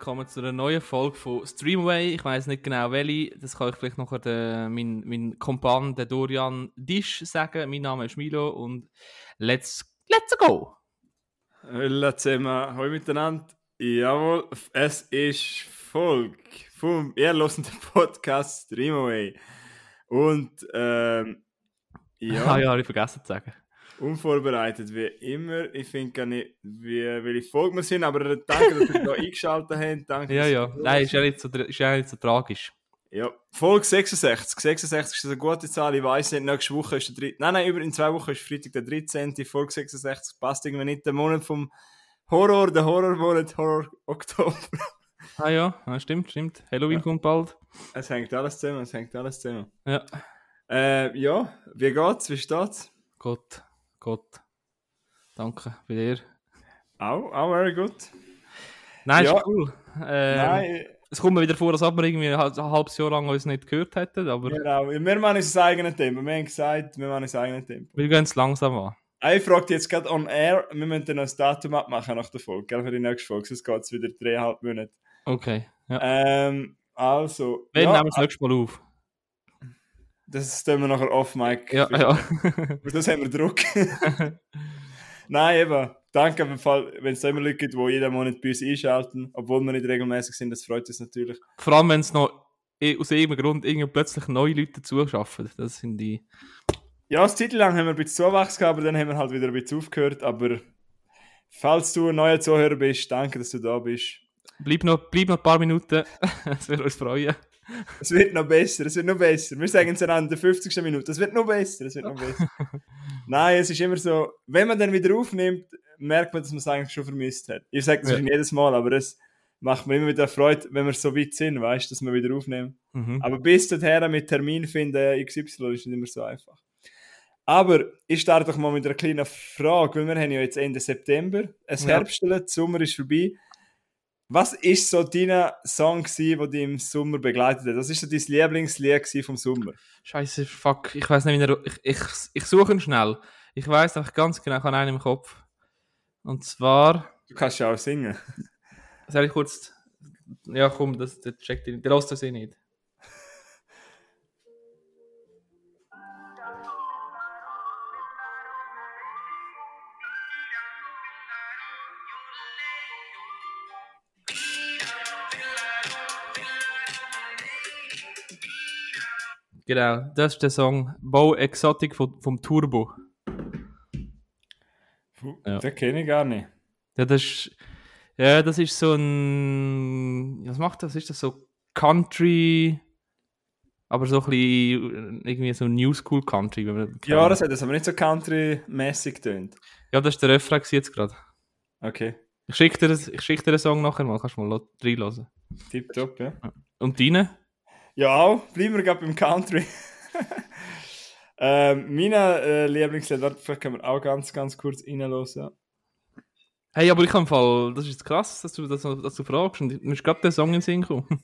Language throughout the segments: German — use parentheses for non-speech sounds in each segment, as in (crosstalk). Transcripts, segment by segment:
willkommen zu einer neuen Folge von Streamway. Ich weiß nicht genau welche, das kann ich vielleicht noch der, mein, mein Kompan, der Dorian Disch, sagen. Mein Name ist Milo und let's, let's go! Hallo zusammen, hallo miteinander. Jawohl, es ist Folge vom ehrlosenden Podcast Streamway. Und, ähm, ja. Ah (laughs) ja, habe ich vergessen zu sagen. Unvorbereitet wie immer. Ich finde gar nicht, wie, welche Folge wir sind, aber danke, dass ihr da (laughs) eingeschaltet habt. Danke, ja, ja. Nein, ist ja, nicht so, ist ja nicht so tragisch. Ja, Folge 66. 66 ist eine gute Zahl. Ich weiß nicht, nächste Woche ist der 3. Nein, nein, über in zwei Wochen ist Freitag der 13. Folge 66 passt irgendwie nicht. Der Monat vom Horror, der Horrormonat, Horror Oktober. ah ja, ja stimmt, stimmt. Halloween ja. kommt bald. Es hängt alles zusammen, es hängt alles zusammen. Ja. Äh, ja, wie geht's? Wie steht's? Gut. Gott. Danke bei dir. Auch, auch very good. Nein, ja. ist cool. Ähm, Nein. Es kommt mir wieder vor, als ob wir irgendwie ein halbes Jahr lang uns nicht gehört hätten. Aber genau, wir machen unser eigenes Tempo. Wir haben gesagt, wir machen unser eigenes Tempo. Wir gehen es langsam an. Ich frage jetzt gerade on air, wir müssen dann ein Datum abmachen nach der Folge, gell, für die nächste Folge, sonst geht es wieder dreieinhalb Monate. Okay, ja. Ähm, also... Wir ja, nehmen es nächstes Mal auf. Das tun wir nachher off, Mike. Ja, ja. das haben wir Druck. (laughs) Nein, eben. Danke auf Fall, wenn es immer Leute gibt, die jeden Monat bei uns einschalten, obwohl wir nicht regelmäßig sind, das freut uns natürlich. Vor allem, wenn es noch aus irgendeinem Grund irgendwie plötzlich neue Leute zuschaffen. Das sind die. Ja, eine Zeit lang haben wir ein bisschen Zuwachs gehabt, aber dann haben wir halt wieder ein bisschen aufgehört. Aber falls du ein neuer Zuhörer bist, danke, dass du da bist. Bleib noch, bleib noch ein paar Minuten, (laughs) das würde uns freuen. Es wird noch besser, es wird noch besser. Wir sagen es an der 50. Minute, es wird noch besser, es wird noch besser. (laughs) Nein, es ist immer so, wenn man dann wieder aufnimmt, merkt man, dass man es eigentlich schon vermisst hat. Ich sage das ja. jedes Mal, aber es macht mir immer wieder Freude, wenn wir so weit sind, weißt dass wir wieder aufnehmen. Mhm. Aber bis dahin mit Termin finden, XY ist nicht immer so einfach. Aber ich starte doch mal mit einer kleinen Frage, weil wir haben ja jetzt Ende September, es ja. Herbst, der Sommer ist vorbei. Was ist so dein Song, der dich im Sommer begleitet hat? Was ist so dein Lieblingslied vom Sommer? Scheiße, fuck, ich weiß nicht, wie er, ich, ich, ich suche ihn schnell. Ich weiß einfach ganz genau, ich habe einen im Kopf. Und zwar. Du kannst ja auch singen. Soll ich kurz. Ja, komm, das, das checkt ihn. Der lässt das eh nicht. Genau, das ist der Song Bow Exotic vom, vom Turbo. Ja. Den kenne ich gar nicht. Ja, das ist, ja, das ist so ein. Was macht das? Ist das so Country? Aber so ein bisschen irgendwie so New School Country. ja, das hat das aber nicht so Country-mäßig tönt. Ja, das ist der Refrain jetzt gerade. Okay. Ich schicke dir, schick dir den Song nachher mal, kannst du mal reinlassen. Tipptopp, ja. Und deine? Ja, bleiben wir gerade beim Country. (laughs) ähm, meine äh, Lieblingslieder, vielleicht können wir auch ganz, ganz kurz reinhören. Hey, aber ich habe Fall, das ist krass, dass du, dass, dass du fragst. Und mir ist gerade der Song in den Sinn gekommen. (laughs)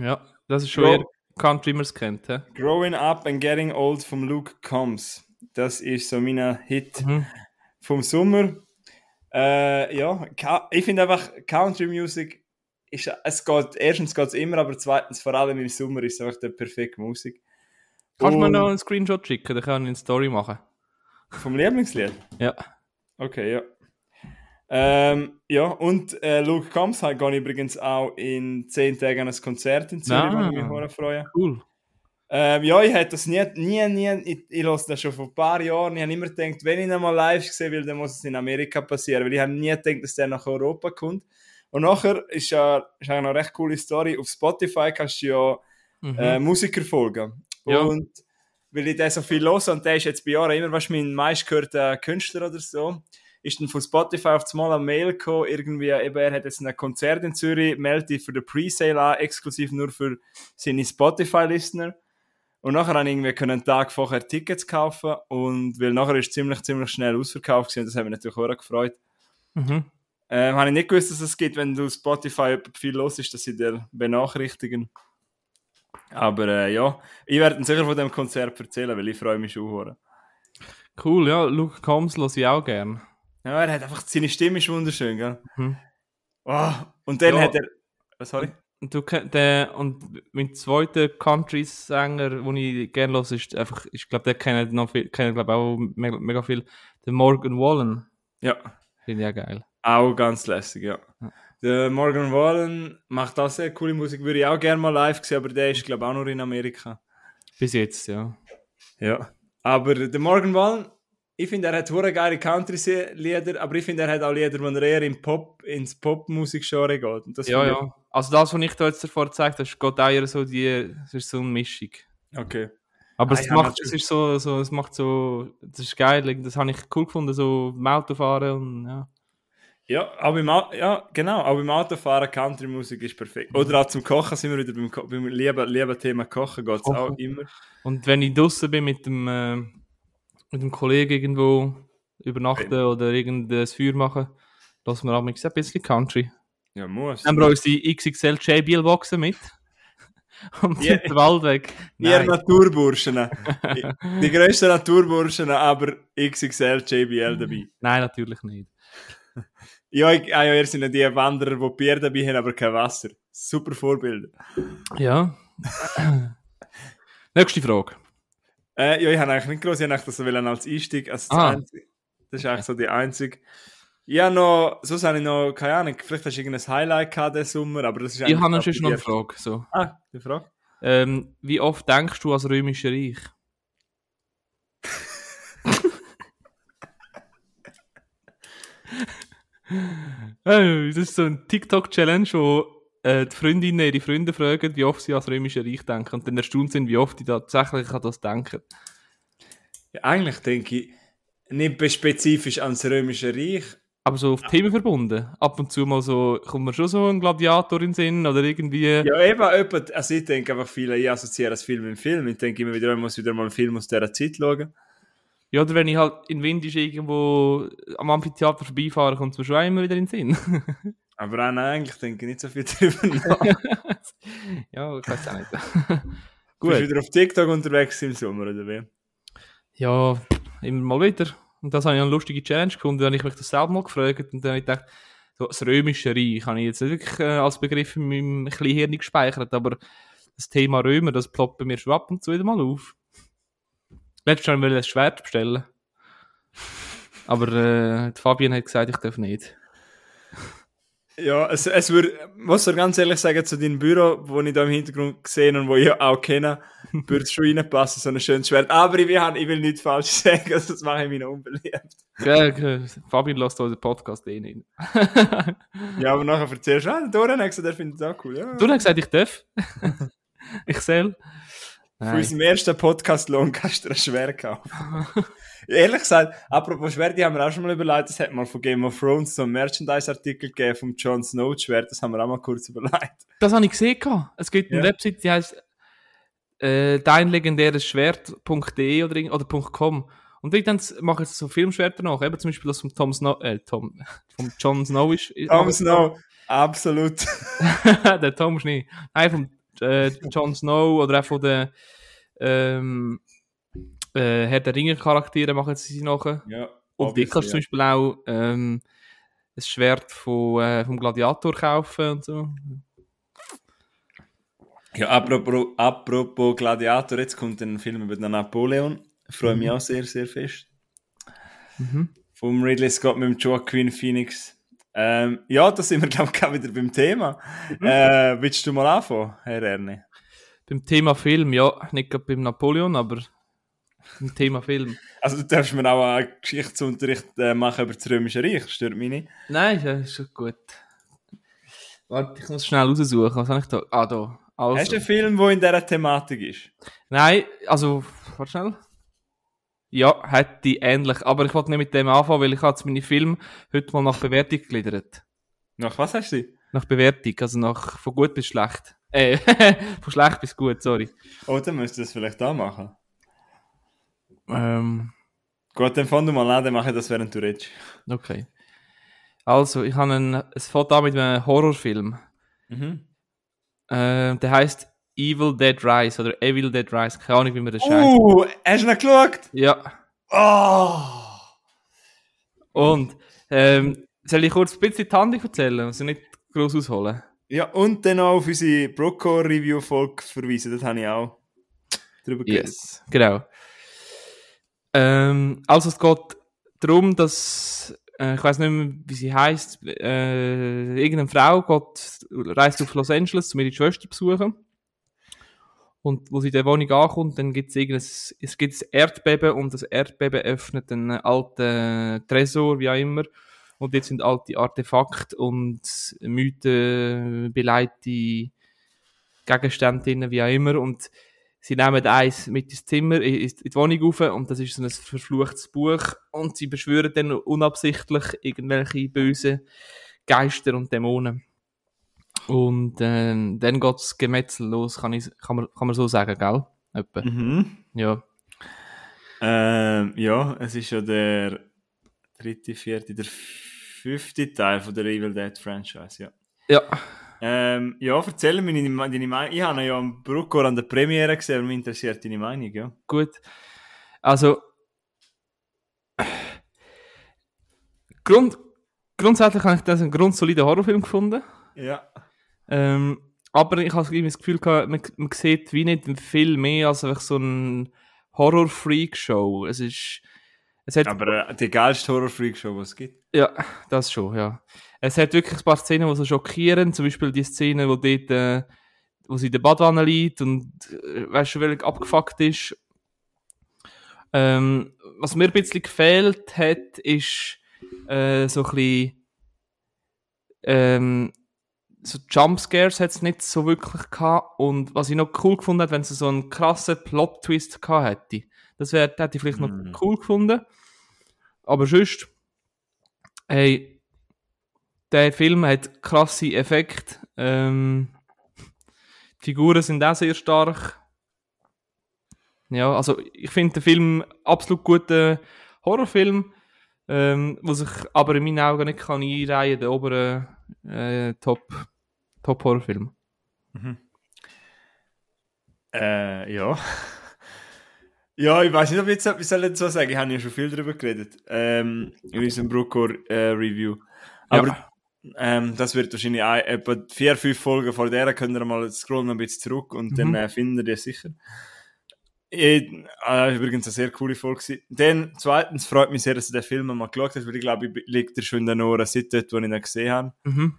ja, das ist schon Grow eher Country, wie man es kennt. He? Growing Up and Getting Old von Luke Combs. Das ist so mein Hit mhm. vom Sommer. Äh, ja, ich finde einfach Country Music ist, es geht, erstens geht es immer, aber zweitens, vor allem im Sommer, ist es einfach die perfekte Musik. Kannst du mir noch einen Screenshot schicken, dann kann ich eine Story machen. Vom Lieblingslied? Ja. Okay, ja. Ähm, ja, und äh, Luke Combs ich übrigens auch in 10 Tagen ein Konzert in Zürich, ah, wo ich mich freue. Cool. Ähm, ja, ich hätte das nie, nie, nie, ich, ich höre das schon vor ein paar Jahren. Ich habe immer gedacht, wenn ich ihn mal live sehen will, dann muss es in Amerika passieren, weil ich habe nie gedacht, dass der nach Europa kommt. Und nachher ist ja ist eine recht coole Story. Auf Spotify kannst du ja mhm. äh, Musiker folgen. Ja. Und weil ich den so viel los und der ist jetzt bei Jahren immer was mein meistgehörter Künstler oder so, ist dann von Spotify auf einmal eine Mail gekommen, irgendwie, eben, er hat jetzt ein Konzert in Zürich, meldet für den Presale an, exklusiv nur für seine Spotify-Listener. Und nachher habe ich irgendwie einen Tag vorher Tickets kaufen und weil nachher ist ziemlich, ziemlich schnell ausverkauft gewesen, das hat mich natürlich auch gefreut. Mhm. Ähm, habe ich nicht gewusst, dass es gibt, wenn du Spotify viel los ist, dass sie dir benachrichtigen. Aber äh, ja, ich werde sicher von dem Konzert erzählen, weil ich freue mich schon. Cool, ja. Luke Combs höre ich auch gern. Ja, er hat einfach, seine Stimme ist wunderschön, gell? Mhm. Oh, und dann Ja. hat er, was sorry? Und, du, der, und mein zweiter Country-Sänger, den ich gerne höre, ist einfach, ich glaube, der kennt noch viel, kennt, glaube auch mega, mega viel, der Morgan Wallen. Ja, Finde ich auch geil. auch ganz lässig, ja. Ja. Der Morgan Wallen macht auch sehr coole Musik, würde ich auch gerne mal live sehen, aber der ist, glaube ich, auch nur in Amerika. Bis jetzt, ja. Ja. Aber der Morgan Wallen, ich finde, er hat hure geile Country-Lieder, aber ich finde, er hat auch Lieder, wo er eher in Pop, ins Pop-Musik-Genre geht. Und das Ja, ja. Also das, was ich da jetzt davor gezeigt habe, ist geht auch eher so die, es ist so eine Mischung. Okay. Aber Ah, es ja, macht, natürlich. es ist so, so, es macht so, das ist geil, das habe ich cool gefunden, so im Autofahren und ja. Ja, aber im, ja, genau, auch beim Autofahren Country-Musik ist perfekt. Oder auch zum Kochen sind wir wieder beim, beim lieben, lieben Thema Kochen, geht es Kochen. auch immer. Und wenn ich draußen bin mit dem, äh, mit dem Kollegen irgendwo übernachten oder irgendein Feuer machen, lassen wir auch ein bisschen Country. Ja, muss. Dann haben wir unsere XXL JBL-Boxen mit. (laughs) Und sind den Wald weg. Ihr Nein. Naturburschen. (laughs) die grössten Naturburschen, aber XXL JBL dabei. Nein, natürlich nicht. Ja, ich, ah, ja, ihr sind die Wanderer, die Bier dabei haben, aber kein Wasser. Super Vorbild. Ja. (laughs) Nächste Frage. Äh, ja, ich habe eigentlich nicht groß, ich habe das als Einstieg. Das, Ah. das ist eigentlich so die einzige. Ja, noch, sonst habe ich noch, keine Ahnung, vielleicht hast du irgendein Highlight gehabt diesen Sommer, aber das ist Ich eigentlich habe auch sonst noch eine. Frage. So. Ah, die Frage? Ähm, wie oft denkst du als Römische Reich? (laughs) Das ist so ein TikTok-Challenge, wo äh, die Freundinnen ihre Freunde fragen, wie oft sie ans Römische Reich denken und dann erstaunt sind, wie oft die tatsächlich an das denken. Ja, eigentlich denke ich nicht spezifisch ans Römische Reich. Aber so auf Themen verbunden. Ab und zu mal so, kommt mir schon so ein Gladiator in den Sinn oder irgendwie. Ja, eben, eben, also ich denke einfach viele, ich assoziiere das Film mit dem Film. Ich denke immer wieder, ich muss wieder mal einen Film aus dieser Zeit schauen. Ja, oder wenn ich halt in Windisch irgendwo am Amphitheater vorbeifahre, kommt es mir schon immer wieder in den Sinn. (laughs) Aber auch, nein, eigentlich denke ich nicht so viel drüber nach. (laughs) ja, ich weiß auch nicht. Du bist Gut. wieder auf TikTok unterwegs im Sommer, oder wie? Ja, immer mal wieder. Und das habe ich eine lustige Challenge gefunden. Dann habe ich mich das selber mal gefragt und dann habe ich gedacht, so, das Römische Reich habe ich jetzt nicht wirklich äh, als Begriff in meinem Hirn gespeichert, aber das Thema Römer, das ploppt bei mir schon ab und zu wieder mal auf. Letztes Mal wollte ich ein Schwert bestellen. Aber äh, Fabian hat gesagt, ich darf nicht. Ja, es, es würde, muss ich ganz ehrlich sagen, zu deinem Büro, wo ich da im Hintergrund gesehen und wo ich auch kenne, würde es schon reinpassen, so ein schönes Schwert. Aber ich will, ich will nichts falsch (laughs) sagen, also das mache ich mir noch unbeliebt. Gell, gell, Fabian lässt unseren Podcast eh nicht. (laughs) Ja, aber nachher erzählst du, ah, Doran hat gesagt, der findet es auch cool. Ja. Du hast gesagt, ich darf. (laughs) ich soll. Für unseren ersten Podcast-Lohn kannst du dir ein Schwert kaufen. Ehrlich gesagt, apropos Schwert, die haben wir auch schon mal überlegt, es hat mal von Game of Thrones so einen Merchandise-Artikel gegeben vom Jon Snow Schwert, das haben wir auch mal kurz überlegt. Das habe ich gesehen. Es gibt eine Ja. Website, die heißt äh, dein legendäres Schwert.de oder, oder .com. Und die dann machen sie so Filmschwerter nach. Eben zum Beispiel das vom Tom Snow, äh, Tom, (laughs) vom Jon Snow ist. Tom Snow, absolut. (laughs) der Tom Schnee. Nein, vom äh, Jon Snow oder auch von den ähm, äh, Herr der Ringe Charakteren machen sie nachher. Ja, Und die kannst du zum Beispiel auch ähm, ein Schwert von, äh, vom Gladiator kaufen und so. Ja, apropos, apropos Gladiator, jetzt kommt ein Film über den Napoleon. Ich freue mich auch sehr, sehr fest. Mhm. Vom Ridley Scott mit dem Joaquin Phoenix. Ähm, ja, da sind wir, (laughs) glaube ich, auch wieder beim Thema. Äh, willst du mal anfangen, Herr Erne? Beim Thema Film, ja, nicht gerade beim Napoleon, aber (laughs) beim Thema Film. Also, du darfst mir auch einen Geschichtsunterricht äh, machen über das Römische Reich, stört mich nicht. Nein, ist schon gut. Warte, ich muss schnell raussuchen. Was habe ich da? Ah, da. Also. Hast du einen Film, der in dieser Thematik ist? Nein, also, warte schnell. Ja, hätte ich ähnlich. Aber ich wollte nicht mit dem anfangen, weil ich habe jetzt meine Filme heute mal nach Bewertung gegliedert. Nach was hast du? Nach Bewertung, also nach von gut bis schlecht. Äh, (laughs) von schlecht bis gut, sorry. Oh, dann müsstest du das vielleicht auch machen. Ähm, Gut, dann fang du mal an, dann mache ich das, während du redest. okay. Also, ich habe ein, Foto an mit einem Horrorfilm. Mhm. Äh, der heißt Evil Dead Rise oder Evil Dead Rise. Keine Ahnung, wie man das schreibt. Uh, hast du noch geschaut? Ja, Oh! Und, ähm, soll ich kurz ein bisschen die Handlung erzählen? Also nicht groß ausholen. Ja, und dann auch auf unsere Broco-Review-Folge verweisen, das habe ich auch drüber geredet. Yes, genau. Ähm, also es geht darum, dass äh, ich weiß nicht mehr, wie sie heißt. Äh, irgendeine Frau geht, reist auf Los Angeles, um ihre Schwester besuchen. Und wo sie in der Wohnung ankommt, dann gibt es es gibt ein Erdbeben und das Erdbeben öffnet einen alten Tresor, wie auch immer. Und jetzt sind alte Artefakte und Mythen, beleite Gegenstände drin, wie auch immer. Und sie nehmen eins mit ins Zimmer, in die Wohnung rauf und das ist so ein verfluchtes Buch und sie beschwören dann unabsichtlich irgendwelche bösen Geister und Dämonen. Und äh, dann geht das Gemetzel los, kann, ich, kann, man, kann man so sagen, gell? Etwa. Mhm. Ja. Ähm, ja, es ist ja der dritte, vierte, der fünfte Teil von der Evil Dead Franchise, ja. Ja. Ähm, ja, erzähl mir deine, deine Meinung. Ich habe ihn ja am Bruckor an der Premiere gesehen, aber mich interessiert deine Meinung, ja. Gut. Also, Grund, grundsätzlich habe ich das einen grundsoliden Horrorfilm gefunden. Ja. Ähm, aber ich habe das Gefühl gehabt, man, man sieht wie nicht viel mehr als einfach so ein Horror-Freak-Show. Es ist, es hat, Aber äh, die geilste Horror-Freak-Show, die es gibt. ja, das schon, ja. Es hat wirklich ein paar Szenen, die so schockieren. Zum Beispiel die Szene, wo dort, äh, wo sie in der Badwanne liegt und, äh, weißt du, welch abgefuckt ist. Ähm, was mir ein bisschen gefehlt hat, ist, äh, so ein bisschen, ähm, so Jumpscares hat es nicht so wirklich gehabt. Und was ich noch cool gefunden hätte, wenn es so einen krassen Plot-Twist gehabt hätte. Das wär, hätte ich vielleicht Mhm. noch cool gefunden. Aber sonst, hey, der Film hat krasse Effekte. Ähm, die Figuren sind auch sehr stark. Ja, also ich finde den Film absolut guter Horrorfilm, ähm, wo sich aber in meinen Augen nicht kann einreihen, der obere äh, Top, Top Horrorfilm. Äh, ja. (laughs) ja, ich weiß nicht, ob ich jetzt etwas dazu sagen Ich habe ja schon viel darüber geredet. Ähm, in unserem Bruckor-Review. Aber Ja. ähm, das wird wahrscheinlich ein, etwa vier, fünf Folgen vor der könnt ihr mal scrollen ein bisschen zurück und Mhm. dann äh, findet ihr die sicher. Ich, äh, übrigens eine sehr coole Folge. Dann, zweitens, freut mich sehr, dass du den Film mal geschaut hast, weil ich glaube, ich liegt dir schon in den Ohren seit dort, wo ich ihn gesehen habe. Mhm.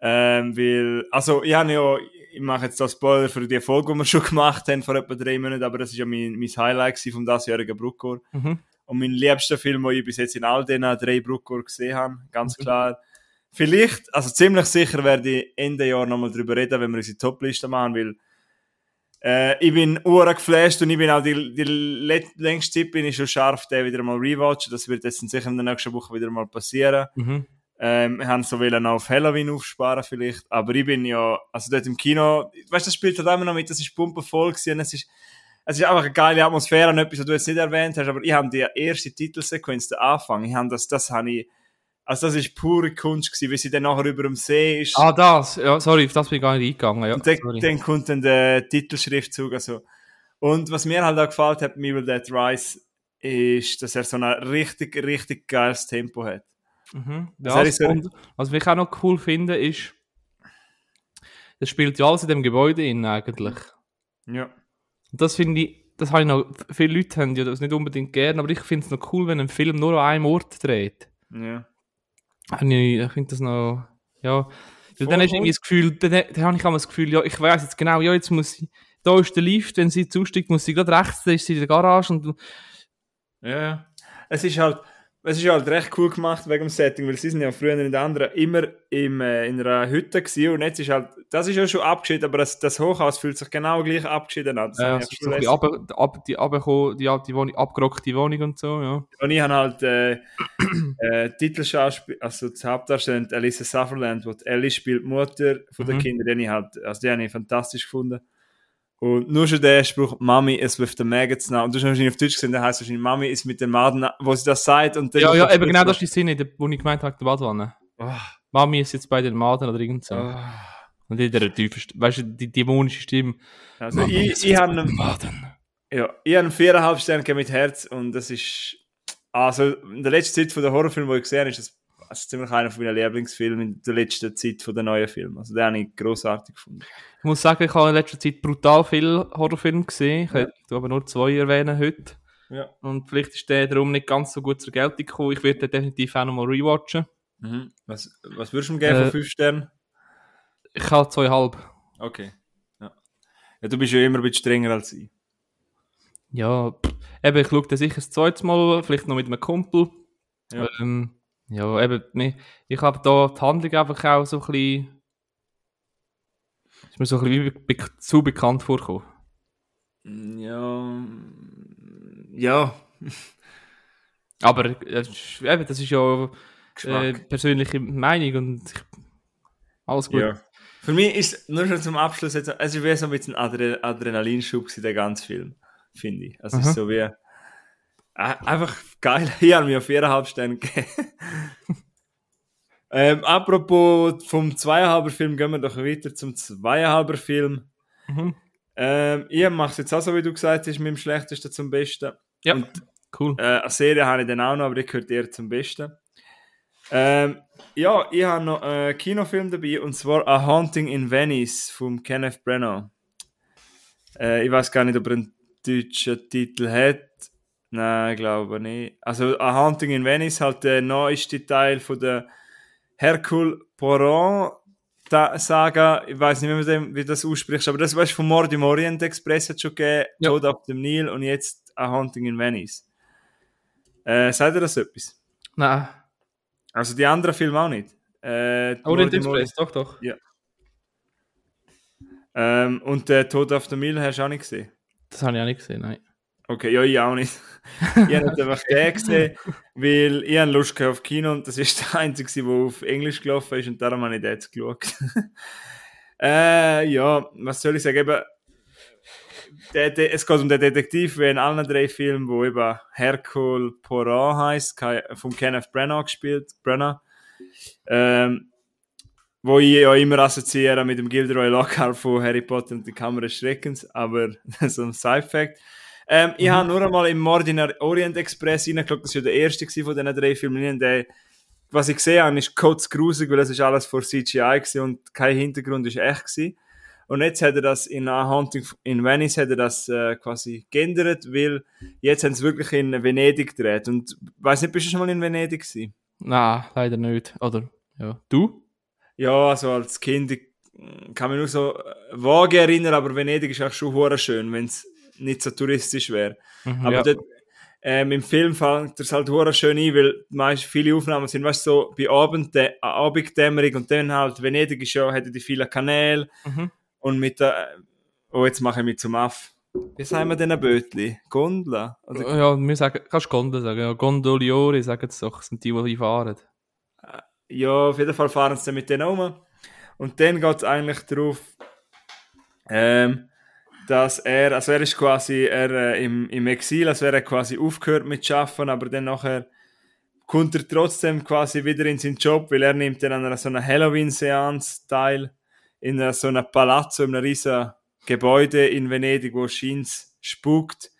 Ähm, weil, also, ich habe ja, ich mache jetzt da Spoiler für die Folge, die wir schon gemacht haben vor etwa drei Monaten, aber das ist ja mein, mein Highlight vom diesjährigen Bruckor. Mhm. Und mein liebster Film, den ich bis jetzt in all diesen drei Bruckor gesehen habe, ganz Mhm. klar. Vielleicht, also ziemlich sicher werde ich Ende Jahr nochmal drüber reden, wenn wir unsere Topliste machen, weil äh, ich bin ura geflasht und ich bin auch die, die längste Zeit bin ich schon scharf, den wieder mal rewatchen. Das wird jetzt sicher in der nächsten Woche wieder mal passieren. Mhm. Ähm, wir haben so wollen auf Halloween aufsparen vielleicht, aber ich bin ja, also dort im Kino, weißt du, das spielt halt immer noch mit, das ist gewesen und es ist, es ist einfach eine geile Atmosphäre und etwas, was du jetzt nicht erwähnt hast, aber ich habe die erste Titelsequenz, den Anfang, ich habe das, das habe ich, also das ist pure Kunst gewesen, wie sie dann nachher über dem See ist. Ah, das. Ja, sorry, auf das bin ich gar nicht eingegangen. Ja, Und dann, dann kommt dann der Titelschriftzug. Also. Und was mir halt auch gefällt hat, Evil Dead Rise, ist, dass er so ein richtig, richtig geiles Tempo hat. Mhm. Das Ja, ich und was ich auch noch cool finde, ist, das spielt ja alles in dem Gebäude in eigentlich. Ja. Und das finde ich, das habe ich noch, viele Leute haben ja das nicht unbedingt gern, aber ich finde es noch cool, wenn ein Film nur an einem Ort dreht. Ja. Habe Ich, ich finde das noch, ja. Weil dann hast du voll. irgendwie das Gefühl, dann, dann habe ich auch das Gefühl, ja, ich weiß jetzt genau, ja, jetzt muss sie, da ist der Lift, wenn sie zusteigt, muss sie gerade rechts, dann ist sie in der Garage und Ja, ja. Es ist halt, es ist halt recht cool gemacht wegen dem Setting, weil sie sind ja früher in der anderen immer im, äh, in einer Hütte gewesen und jetzt ist halt, das ist ja schon abgeschieden, aber das, das Hochhaus fühlt sich genau gleich abgeschieden an. Das bisschen ab, ab, die, abgekommen, die alte Wohnung, abgerockte Wohnung und so, ja. Und ich habe halt äh, äh, Titelschauspiel, also das Hauptdarstellerin Elisa Sutherland, die die Ellie spielt, die Mutter von den Mhm. Kindern, die ich halt, also die habe ich fantastisch gefunden. Und nur schon der Spruch, Mami ist with the maggots now. Und du hast wahrscheinlich auf Deutsch gesehen, der heißt wahrscheinlich, Mami ist mit den Maden, wo sie das sagt. Und Ja, ja, eben genau das ist die Szene, wo ich gemeint habe, der Badwanne. Oh, Mami ist jetzt bei den Maden oder irgend so. oh. Und in der tiefen, St- weißt du, die dämonische Stimme. Also Mami ich, ist ich habe den einen, ja, ich habe einen viereinhalb Sterne gegeben mit Herz und das ist, also in der letzten Zeit von der Horrorfilm, die ich gesehen habe, ist das also ziemlich einer von meinen Lieblingsfilmen in der letzten Zeit von der neuen Film. Also den habe ich großartig gefunden. Ich muss sagen, ich habe in letzter Zeit brutal viele Horrorfilme gesehen. Ich ja. hätte aber nur zwei erwähnen heute. Ja. Und vielleicht ist der darum nicht ganz so gut zur Geltung gekommen. Ich werde den definitiv auch nochmal rewatchen. Mhm. Was, was würdest du ihm geben äh, von 5 Sternen? Ich habe zweieinhalb. Okay. Ja. ja. Du bist ja immer ein bisschen strenger als ich. Ja, eben, ich schaue den sicher das zweite Mal, vielleicht noch mit einem Kumpel. Ja. Ähm, ja, eben, ich habe da die Handlung einfach auch so ein bisschen. Ist mir so ein bisschen be zu bekannt vorgekommen. Ja. Ja. Aber äh, eben, das ist ja äh, persönliche Meinung und ich, alles gut. Ja. Für mich ist nur schon zum Abschluss jetzt, also ich wäre so ein bisschen Adre Adrenalinschub in der ganzen Film, finde ich. Also es ist so wie einfach geil. (laughs) Ich habe mir auf viereinhalb Sterne gegeben. (laughs) ähm, apropos vom zweieinhalber Film, gehen wir doch weiter zum zweieinhalber Film. Mhm. Ähm, ich mache es jetzt auch so, wie du gesagt hast, mit dem Schlechtesten zum Besten. Ja, Und, cool. Äh, eine Serie habe ich dann auch noch, aber die gehört eher zum Besten. Ähm, ja, ich habe noch einen Kinofilm dabei und zwar A Haunting in Venice von Kenneth Branagh. Äh, ich weiß gar nicht, ob er einen deutschen Titel hat. Nein, ich glaube nicht. Also A Haunting in Venice, halt der neueste Teil von der Hercule Poirot Saga. Ich weiß nicht, wie, man wie das ausspricht, aber das weißt du vom Mord im Orient Express hat schon gegeben, ja. Tod auf dem Nil und jetzt A Haunting in Venice. Äh, sagt ihr das etwas? Nein. Also die anderen Filme auch nicht. Äh, Orient Express, doch, doch. Ja. Ähm, und der Tod auf dem Nil hast du auch nicht gesehen? Das habe ich auch nicht gesehen, nein. Okay, ja, ich auch nicht. ich habe einfach den gesehen, weil ich habe Lust auf Kino und das ist (laughs) der einzige, der auf Englisch gelaufen ist und darum habe ich den jetzt geschaut. (laughs) äh, ja, was soll ich sagen? Eben, der, der, es geht um den Detektiv wie in allen drei Filmen, wo eben Hercule Poirot heißt, von Kenneth Branagh gespielt, Branagh. Ähm, wo ich ja immer assoziiere mit dem Gilderoy Lockhart von Harry Potter und die Kammer des Schreckens, aber (laughs) so ein Side-Fact. Ähm, mhm. Ich habe nur einmal im Mord in Orient Express reingeschaut, das war ja der erste von diesen drei Filmen. Der, was ich gesehen habe, ist kurz gruselig, weil es ist alles vor CGI war und kein Hintergrund ist echt gewesen. Und jetzt hat er das in A Haunting in Venice hat er das äh, quasi geändert, weil jetzt haben sie wirklich in Venedig gedreht. Und weiß nicht, bist du schon mal in Venedig gewesen? Nein, leider nicht. Oder ja, du? Ja, also als Kind ich kann mich nur so vage erinnern, aber Venedig ist auch schon schön, wenn es nicht so touristisch wäre. Mhm, aber ja. dort, ähm, im Film fängt es halt hure schön ein, weil meist viele Aufnahmen sind, weißt du, so bei Abend, äh, Abenddämmerung und dann halt Venedig ist ja, hätte die vielen Kanäle mhm. und mit der, oh, jetzt mache ich mich zum Aff. Wie sagen wir denn ein Bötli? Gondola? Oder? Ja, wir sagen, kannst Gondel sagen, ja, Gondoliori sagen es doch, sind die, die fahren. Äh, ja, auf jeden Fall fahren sie dann mit denen um. Und dann geht es eigentlich darauf, ähm, dass er, also er ist quasi er, äh, im, im Exil, also er hat quasi aufgehört mit Schaffen, aber dann nachher kommt er trotzdem quasi wieder in seinen Job, weil er nimmt dann an einer so einer Halloween-Seance teil, in einer, so einem Palazzo, in einem riesen Gebäude in Venedig, wo Scheins spukt.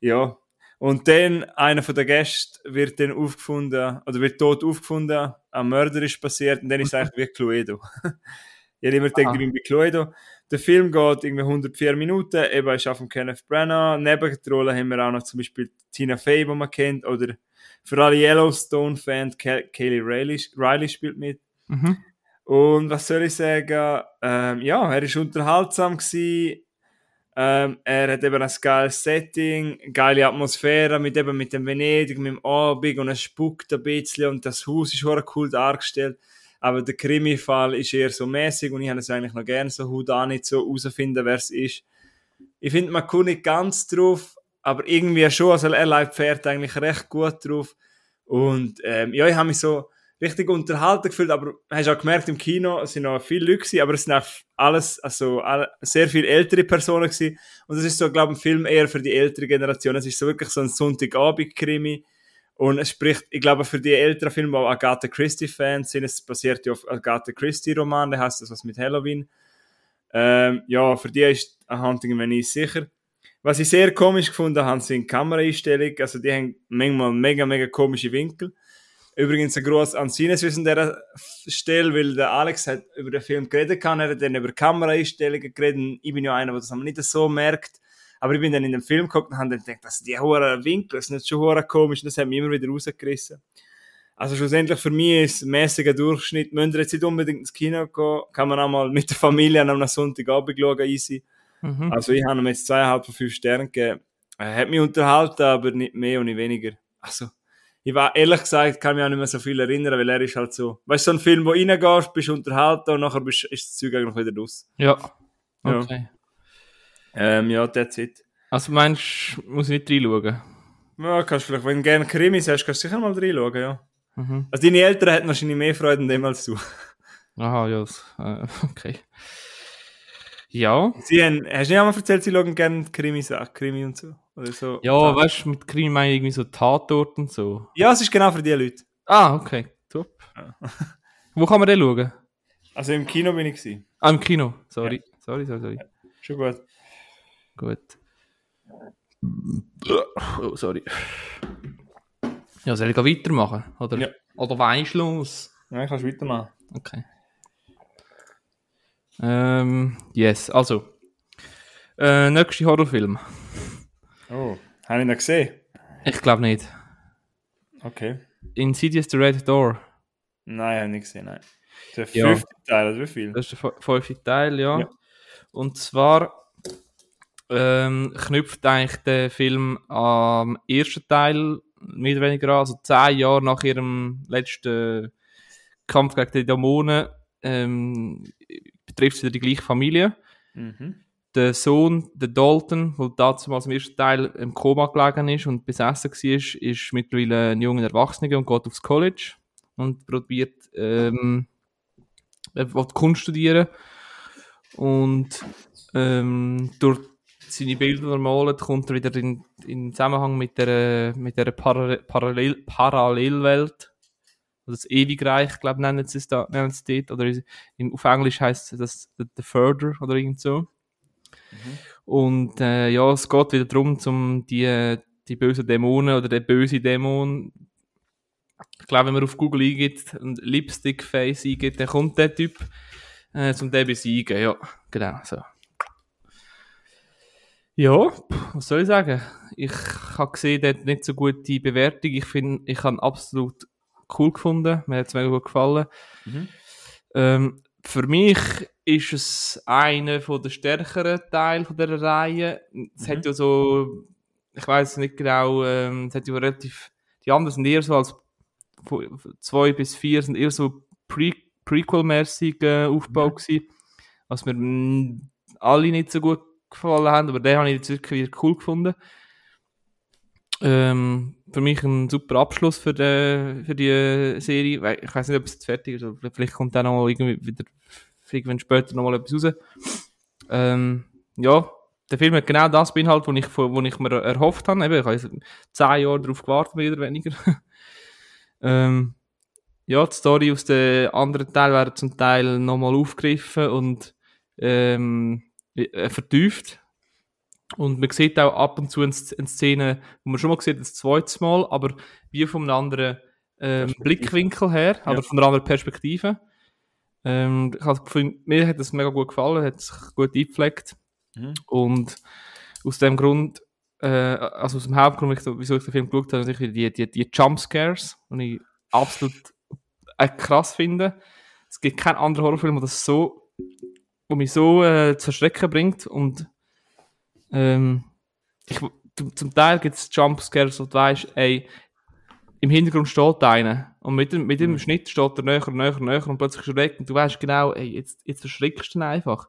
Ja. Und dann, einer von den Gästen wird dann aufgefunden, oder wird tot aufgefunden, ein Mörder ist passiert, und dann ist es eigentlich wie Cluedo. (laughs) ich habe immer gedacht, ich bin bei Cluedo. Der Film geht irgendwie 104 Minuten, eben ist auch von Kenneth Branagh. Neben der Rolle haben wir auch noch zum Beispiel Tina Fey, die man kennt, oder für alle Yellowstone-Fans, Kaylee Riley, Riley spielt mit. Mhm. Und was soll ich sagen? Ähm, ja, er war unterhaltsam gewesen. Ähm, er hat eben ein geiles Setting, geile Atmosphäre mit eben mit dem Venedig, mit dem Abend und es spuckt ein bisschen und das Haus ist cool dargestellt. Aber der Krimi-Fall ist eher so mäßig und ich habe es eigentlich noch gerne so Hut an, nicht so herausfinden, wer es ist. Ich finde, man kommt nicht ganz drauf, aber irgendwie schon. Also er leibt Pferd eigentlich recht gut drauf. Und ähm, ja, ich habe mich so richtig unterhalten gefühlt, aber hast auch gemerkt, im Kino es sind noch viele Leute gewesen, aber es sind auch alles, also alle, sehr viele ältere Personen gewesen. Und das ist so, glaube ich, ein Film eher für die ältere Generation. Es ist so wirklich so ein Sonntagabend-Krimi und es spricht, ich glaube, für die älteren Filme, die Agatha Christie-Fans sind, es basiert ja auf Agatha Christie-Roman, der heißt das was mit Halloween. Ähm, ja, für die ist ein Hunting wenn ich sicher. Was ich sehr komisch gefunden habe, sind Kameraeinstellungen. Also die haben manchmal mega, mega komische Winkel. Übrigens ein Gruß an Sinnes an dieser Stelle, weil der Alex hat über den Film geredet kann, er hat dann über Kameraeinstellungen geredet. Ich bin ja einer, der das nicht so merkt. Aber ich bin dann in den Film geguckt und habe dann gedacht, dass die hohen Winkel, das ist nicht schon hohe komisch, das hat mich immer wieder rausgerissen. Also schlussendlich für mich ist mäßiger Durchschnitt. Müsst ihr jetzt nicht unbedingt ins Kino gehen, kann man auch mal mit der Familie an einem Sonntagabend schauen, easy. Mhm. Also ich habe ihm jetzt zweieinhalb von fünf Sternen gegeben. Er hat mich unterhalten, aber nicht mehr und nicht weniger. Also, ich war ehrlich gesagt, kann mich auch nicht mehr so viel erinnern, weil er ist halt so, weißt du, so ein Film, wo reingehst, bist unterhalten und nachher bist, ist das Zeug eigentlich wieder raus. Ja. Okay. Ja, ähm, ja that's it. Also meinst du, muss ich nicht reinschauen? Ja, kannst vielleicht, wenn du gerne Krimis hast, kannst du sicher mal reinschauen, ja. Mhm. Also deine Eltern hätten wahrscheinlich mehr Freude an dem als du. Aha, ja, äh, (laughs) okay. Ja. Sie haben, hast du nicht einmal erzählt, sie schauen gerne Krimis an, Krimi und so? Oder so ja, Tat. weißt du, mit Krimi meine ich irgendwie so Tatort und so. Ja, es ist genau für die Leute. Ah, okay, top. Ja. Wo kann man den schauen? Also im Kino bin ich gewesen. Ah, im Kino, sorry. Ja. Sorry, sorry, sorry. Schon gut. Gut. Oh, sorry. Ja, soll ich weitermachen? Oder, ja. oder weisst los? Nein, kannst weitermachen. Okay. Ähm, yes, also. Äh, nächster Horrorfilm. Oh, habe ich noch gesehen? Ich glaube nicht. Okay. Insidious the Red Door. Nein, habe ich nicht gesehen, nein. Der fünfte ja. Teil, oder wie viel? Das ist der fünfte Teil, ja. ja. Und zwar ähm, knüpft eigentlich der Film am ersten Teil mehr oder weniger an, also zehn Jahre nach ihrem letzten Kampf gegen die Dämonen, ähm, betrifft wieder die gleiche Familie. Mhm. Der Sohn, der Dalton, der damals im ersten Teil im Koma gelegen ist und besessen war, ist mittlerweile ein junger Erwachsener und geht aufs College und probiert, ähm, er will Kunst studieren. Und ähm, durch seine Bilder malt, kommt er wieder in, in Zusammenhang mit der, mit der Parallel, Parallelwelt das Ewigreich, glaube ich, nennen sie es da, nennen sie es dort, oder in, auf Englisch heißt das The, the Further oder irgend so. Mhm. Und äh, ja, es geht wieder darum, um die, die bösen Dämonen oder der böse Dämon. Ich glaube, wenn man auf Google eingibt und Lipstick Face eingibt, dann kommt der Typ äh, zum den besiegen. Ja, genau so. Ja, was soll ich sagen? Ich habe gesehen, der hat nicht so gute Bewertung. Ich finde, ich habe absolut cool gefunden. Mir hat es mega gut gefallen. Mhm. Ähm, für mich ist es einer der stärkeren Teile dieser Reihe. Es mhm. hat ja so, ich weiß nicht genau, ähm, es hat ja relativ, die anderen sind eher so als zwei bis vier sind eher so Pre Prequel-mäßig äh, Aufbau mhm. gewesen, was mir alle nicht so gut gefallen haben, aber den habe ich jetzt wirklich cool gefunden. Ähm, für mich ein super Abschluss für die, für die Serie. Ich weiß nicht, ob es jetzt fertig ist, oder vielleicht kommt dann noch irgendwie wieder irgendwann später noch mal etwas raus. Ähm, ja, der Film hat genau das beinhaltet, was ich, ich mir erhofft habe. Eben, ich habe zehn Jahre darauf gewartet, mehr oder weniger. (laughs) ähm, ja, die Story aus den anderen Teilen werden zum Teil nochmal aufgegriffen und ähm, äh, vertieft. Und man sieht auch ab und zu eine Szene, wo man schon mal sieht, das zweite Mal, aber wie von einem anderen ähm, Blickwinkel her, ja. oder von einer anderen Perspektive. Ähm, ich habe gefunden, mir hat das mega gut gefallen, hat sich gut eingepflegt. Mhm. Und aus dem Grund, äh, also aus dem Hauptgrund, wieso ich den Film geschaut habe, sicher die, die, die Jumpscares, die ich absolut äh, krass finde. Es gibt keinen anderen Horrorfilm, der das so, wo mich so äh, zu erschrecken bringt und ähm, ich, zum Teil gibt es Jumpscares, wo du weißt, ey, im Hintergrund steht einer. Und mit dem, mit dem mhm. Schnitt steht er näher, näher, näher und plötzlich schreckt und du weißt genau, ey, jetzt, jetzt erschrickst du ihn einfach.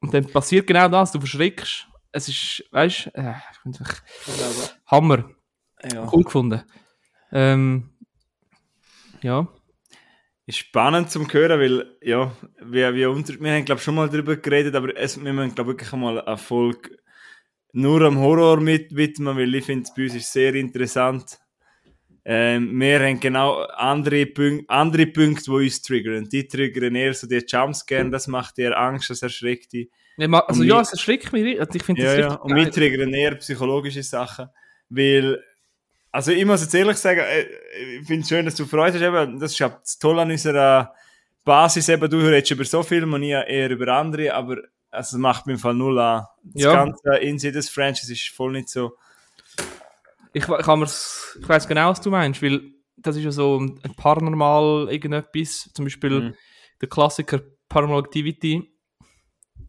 Und dann passiert genau das, du verschrickst. Es ist, weißt du, äh, ich es Hammer. Ja. Cool gefunden. Ähm, ja ist spannend zum hören, weil, ja, wir, wir, unter, wir haben, glaube schon mal darüber geredet, aber es, wir müssen, glaube wirklich einmal eine Folge nur am Horror mit widmen, weil ich finde, es bei uns ist sehr interessant. Ähm, wir haben genau andere, Punk andere Punkte, die uns triggern. Die triggern eher so die Jumpscare, das macht dir Angst, das erschreckt dich. Ma- also Und ja, es erschreckt mich. Also ich finde Ja, das ja. Und wir triggern eher psychologische Sachen, weil, also ich muss jetzt ehrlich sagen, äh, ich finde es schön, dass du Freude hast, eben, das ist ja das Tolle an unserer Basis, eben, du redest über so Filme und ich eher über andere, aber also, es macht mir im Fall null an. Das Ja. ganze Insidious Franchise ist voll nicht so, Ich, mir's, ich weiß genau, was du meinst, weil das ist ja so ein paranormal irgendetwas, zum Beispiel Mhm. der Klassiker Paranormal Activity,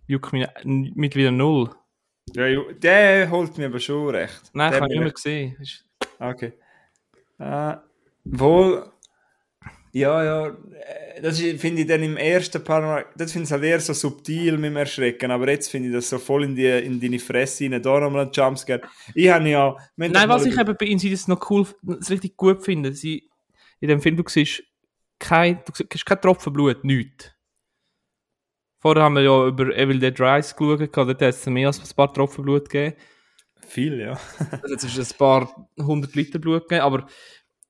juckt mich mittlerweile null. ja, der holt mir aber schon recht. Nein, Der ich habe mir nicht mehr gesehen. Ist- Okay. Äh, wohl. Ja, ja. äh, Das finde ich dann im ersten paar Mal. Das finde ich halt eher so subtil mit dem Erschrecken. Aber jetzt finde ich das so voll in, die, in deine Fresse rein. Da nochmal ein Jumpscare. Ich habe ja. Nein, was ich eben bei Insidious noch cool, richtig gut finde, sie, in dem Film, du siehst kein, du siehst kein Tropfen Blut, nichts. Vorher haben wir ja über Evil Dead Rise geschaut, dort hat es mehr als ein paar Tropfen Blut gegeben. Viel, ja. (laughs) Also Jetzt ist es ein paar hundert Liter Blut gegeben, aber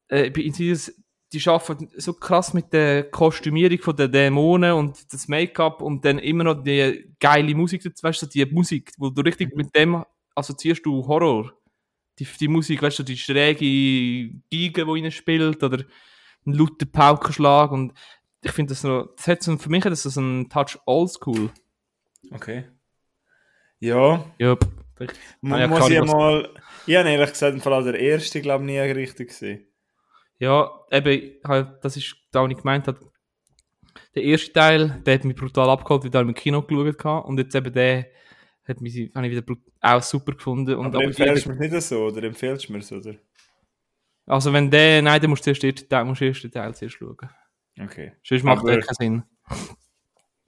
äh, die arbeiten so krass mit der Kostümierung von den Dämonen und das Make-up und dann immer noch die geile Musik weißt du, die Musik, wo du richtig mit dem assoziierst du Horror. Die, die Musik, weißt du, die schräge Geige, die ihnen spielt oder ein lauter Paukenschlag und ich finde das noch, das hat so, für mich hat das so einen Touch oldschool. Okay. Ja. Ja, Man Ah, ja, muss was- mal. Ich habe ehrlich gesagt im Fall der erste, glaube ich, nie richtig gesehen. Ja, eben, halt, das ist da, was ich gemeint habe. Der erste Teil, der hat mich brutal abgeholt, weil ich da im Kino geschaut habe. Und jetzt eben der hat mich, habe ich wieder auch super gefunden. Und Aber aber empfehlst du mir nicht so, oder empfehlst du mir so, oder? also wenn der, nein, dann musst du zuerst den ersten Teil, musst du den ersten Teil zuerst schauen. Okay. Sonst macht Aber- der keinen Sinn.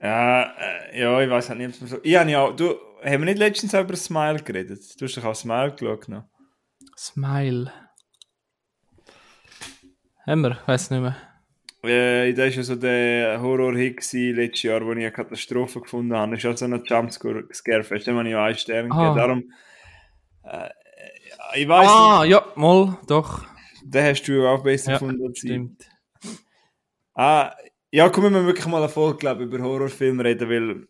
Ja, äh, ja, ich weiß halt nicht, ob es mir so. Ich habe ja du, haben wir nicht letztens auch über Smile geredet? Du hast doch auch Smile geschaut noch. Smile. Haben wir? Weiß nicht mehr. Äh, das war ja so der Horror-Hit letztes Jahr, wo ich eine Katastrophe gefunden habe. Das ist also ein Jumpscare-Fest, dem habe ich einen Stern Ah. gegeben. Darum, äh, ich weiß Ah, ja, mal, doch. nicht, den hast du auch besser Ja, gefunden als ich. Stimmt. Ah, ja, komm, wir müssen wirklich mal eine Folge, ich, über Horrorfilme reden, weil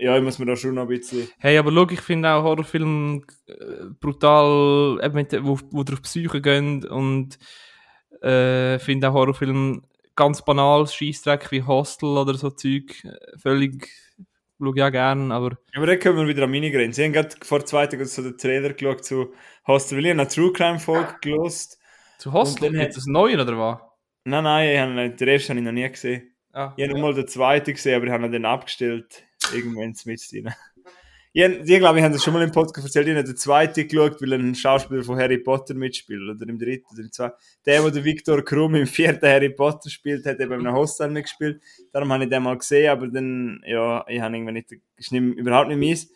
ja, ich muss mir da schon noch ein bisschen... Hey, aber schau, ich finde auch Horrorfilme äh, brutal, eben mit, wo, wo drauf Psyche gehen und äh, finde auch Horrorfilme ganz banal, Scheißdreck wie Hostel oder so Zeug, äh, völlig, schaue ich auch gerne, aber Aber dann kommen wir wieder an meine Grenze. Ich habe gerade vor zwei Tagen so den Trailer geschaut zu Hostel, weil ich eine True Crime Folge gelost. zu Hostel, gibt es ein neues oder was? Nein, nein, ich habe, den ersten habe ich noch nie gesehen. Ah, Ich habe nur mal den zweiten gesehen, aber ich habe ihn dann abgestellt. Irgendwann mit rein. Ich, ich glaube, ich habe das schon mal im Podcast erzählt. Ich habe den zweiten geschaut, weil ein Schauspieler von Harry Potter mitspielt. Oder im dritten oder im zweiten. Der, der Victor Krumm im vierten Harry Potter spielt, hat eben in einem Hostel mitgespielt. Darum habe ich den mal gesehen, aber dann, ja, ich habe irgendwie nicht, ist nicht, überhaupt nicht meins.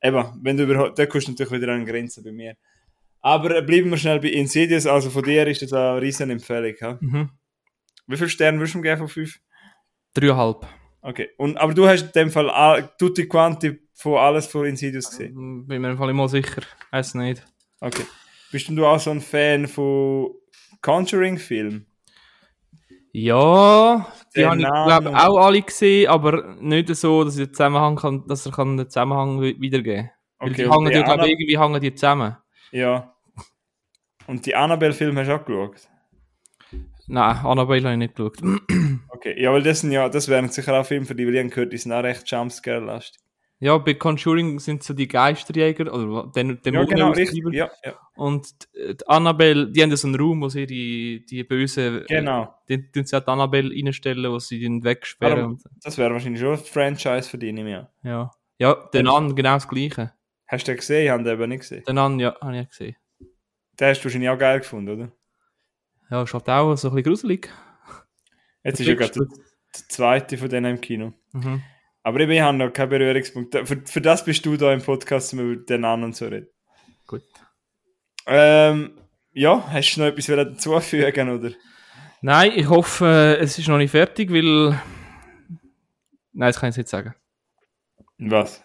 Eben, wenn du überhaupt, da kommst du natürlich wieder an Grenzen bei mir. Aber bleiben wir schnell bei Insidious. Also von dir ist das eine riesen Empfehlung. Ja? Mhm. Wie viele Sterne würdest du ihm geben von fünf? Dreieinhalb. Okay. Und, aber du hast in dem Fall all- tutti quanti von alles von Insidious gesehen. Hm, Bin mir im Fall immer sicher. Weiß nicht. Okay. Bist denn du auch so ein Fan von Conjuring-Filmen? Ja, die Der habe ich glaube auch alle gesehen, aber nicht so, dass ich den Zusammenhang kann, dass er kann den Zusammenhang wi- wiedergeben kann. Okay, die hängen die glaube irgendwie hängen die zusammen. Ja. Und die Annabelle-Filme hast du auch geschaut? Nein, Annabelle habe ich nicht geschaut. (clears throat) Okay. Ja, weil das ja, das wären sicher auch Filme, für die wir haben gehört, die sind auch recht Jumpscare-lastig. Ja, bei Conjuring sind so die Geisterjäger oder den Ja, genau, richtig. Ja, ja. Und die die Annabelle, die haben so einen Raum, wo sie die, die bösen, Genau. äh, die tun sie die Annabelle reinstellen, wo sie den wegsperren. Darum-. Das wäre wahrscheinlich schon ein Franchise für dich, ich an. ja. ja, den an genau das Gleiche. Hast du den gesehen? Ich habe den eben nicht gesehen. Den an, ja, habe ich gesehen. Den hast du wahrscheinlich auch geil gefunden, oder? Ja, ist halt auch so ein bisschen gruselig. Jetzt ist ja gerade der, der zweite von denen im Kino. Mhm. Aber ich habe noch keinen Berührungspunkt. Für, für das bist du da im Podcast, um über den anderen zu reden. Gut. Ähm, ja, hast du noch etwas dazufügen, oder? Nein, ich hoffe, äh, es ist noch nicht fertig, weil. Nein, das kann ich jetzt nicht sagen. Was?